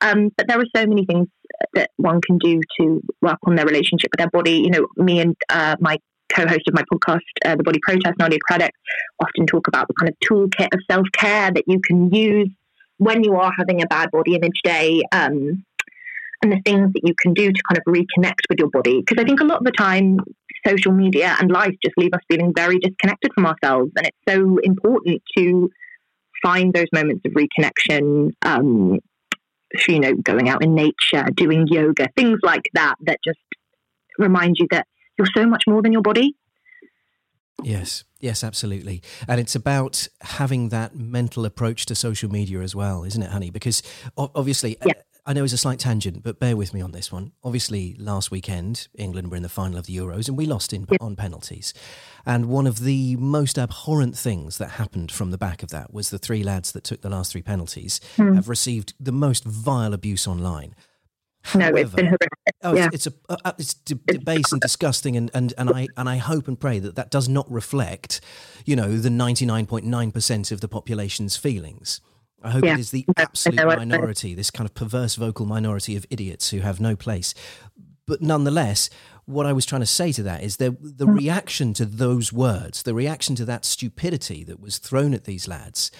Um, but there are so many things that one can do to work on their relationship with their body. You know, me and uh, my co-host of my podcast, uh, The Body Protest, Nadia Craddock, often talk about the kind of toolkit of self-care that you can use when you are having a bad body image day. Um, and the things that you can do to kind of reconnect with your body. Because I think a lot of the time, social media and life just leave us feeling very disconnected from ourselves. And it's so important to find those moments of reconnection, um, you know, going out in nature, doing yoga, things like that, that just remind you that you're so much more than your body. Yes, yes, absolutely. And it's about having that mental approach to social media as well, isn't it, honey? Because obviously, yeah. I know it's a slight tangent, but bear with me on this one. Obviously, last weekend, England were in the final of the Euros and we lost in, on penalties. And one of the most abhorrent things that happened from the back of that was the three lads that took the last three penalties mm. have received the most vile abuse online. However, no, it's been horrific. Oh, yeah. it's, it's, a, uh, uh it's debased and disgusting, and, and, and I and I hope and pray that that does not reflect, you know, the ninety nine point nine percent of the population's feelings. I hope yeah. it is the absolute minority, this kind of perverse vocal minority of idiots who have no place. But nonetheless, what I was trying to say to that is the the mm. reaction to those words, the reaction to that stupidity that was thrown at these lads,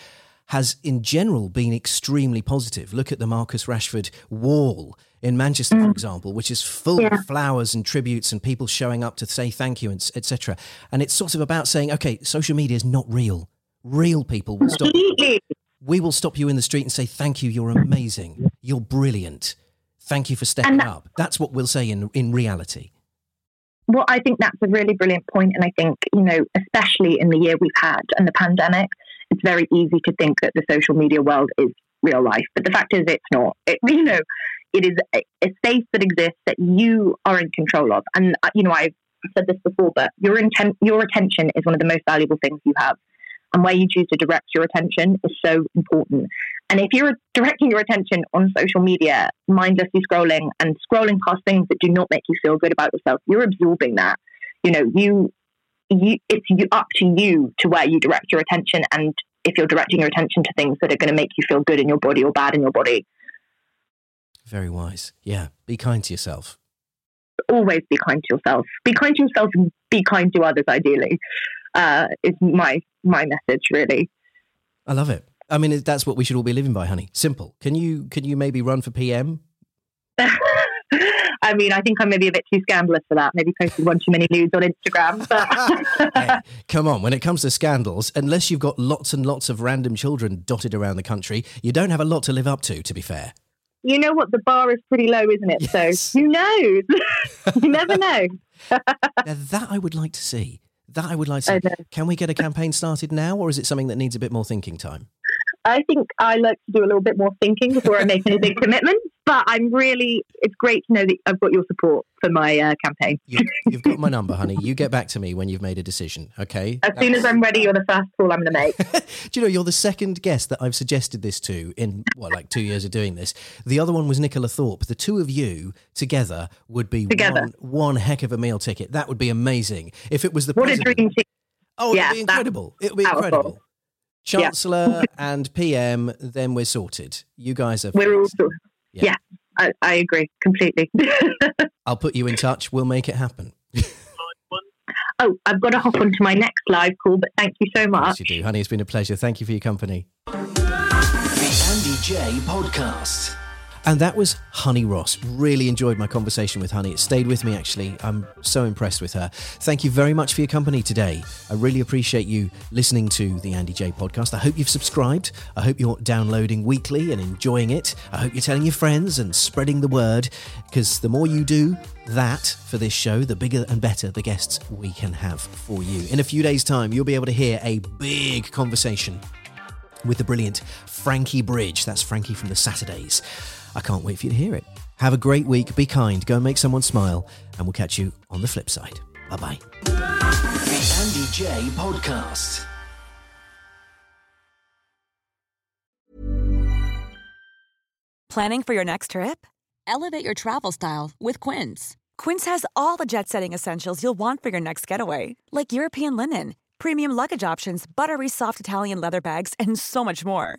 has in general been extremely positive. Look at the Marcus Rashford wall in Manchester, mm. for example, which is full yeah. of flowers and tributes and people showing up to say thank you and etc. And it's sort of about saying, okay, social media is not real. Real people will stop we will stop you in the street and say, Thank you, you're amazing. You're brilliant. Thank you for stepping that, up. That's what we'll say in, in reality. Well, I think that's a really brilliant point. And I think, you know, especially in the year we've had and the pandemic, it's very easy to think that the social media world is real life. But the fact is, it's not. It, (laughs) you know, it is a, a space that exists that you are in control of. And, uh, you know, I've said this before, but your intent, your attention is one of the most valuable things you have and where you choose to direct your attention is so important. And if you're directing your attention on social media, mindlessly scrolling and scrolling past things that do not make you feel good about yourself, you're absorbing that. You know, you, you it's you, up to you to where you direct your attention. And if you're directing your attention to things that are going to make you feel good in your body or bad in your body. Very wise. Yeah. Be kind to yourself. Always be kind to yourself. Be kind to yourself and be kind to others, ideally, uh, is my, my message, really. I love it. I mean, that's what we should all be living by, honey. Simple. Can you can you maybe run for PM? (laughs) I mean, I think I'm maybe a bit too scandalous for that. Maybe posted one too many nudes on Instagram. But (laughs) hey, come on, when it comes to scandals, unless you've got lots and lots of random children dotted around the country, you don't have a lot to live up to. To be fair, you know what? The bar is pretty low, isn't it? Yes. So who knows? (laughs) you never know. now, that I would like to see. That I would like to. Can we get a campaign started now, or is it something that needs a bit more thinking time? I think I like to do a little bit more thinking before I make any big (laughs) commitments. But I'm really, it's great to know that I've got your support for my uh, campaign. You, have got my number, honey. You get back to me when you've made a decision, okay? As soon as I'm ready, you're the first call I'm going to make. (laughs) do you know, you're the second guest that I've suggested this to in, what, like two years of doing this. The other one was Nicola Thorp. The two of you together would be together. One, one heck of a meal ticket. That would be amazing. If it was the What president, a dream team. Oh, yeah, it'd be incredible. It would be powerful. incredible. Chancellor yeah. and PM, then we're sorted. You guys are. We're all sorted. Yeah, yeah I, I, agree completely. (laughs) I'll put you in touch. We'll make it happen. (laughs) oh, I've got to hop onto my next live call, but thank you so much. Yes, you do, honey. It's been a pleasure. Thank you for your company. The Andy Jaye Podcast. And that was Honey Ross. Really enjoyed my conversation with Honey. It stayed with me, actually. I'm so impressed with her. Thank you very much for your company today. I really appreciate you listening to the Andy Jaye podcast. I hope you've subscribed. I hope you're downloading weekly and enjoying it. I hope you're telling your friends and spreading the word because the more you do, that for this show, the bigger and better the guests we can have for you. In a few days' time, you'll be able to hear a big conversation with the brilliant Frankie Bridge. That's Frankie from the Saturdays. I can't wait for you to hear it. Have a great week. Be kind. Go and make someone smile. And we'll catch you on the flip side. Bye bye. The Andy Jaye Podcast. Planning for your next trip? Elevate your travel style with Quince. Quince has all the jet setting essentials you'll want for your next getaway, like European linen, premium luggage options, buttery soft Italian leather bags, and so much more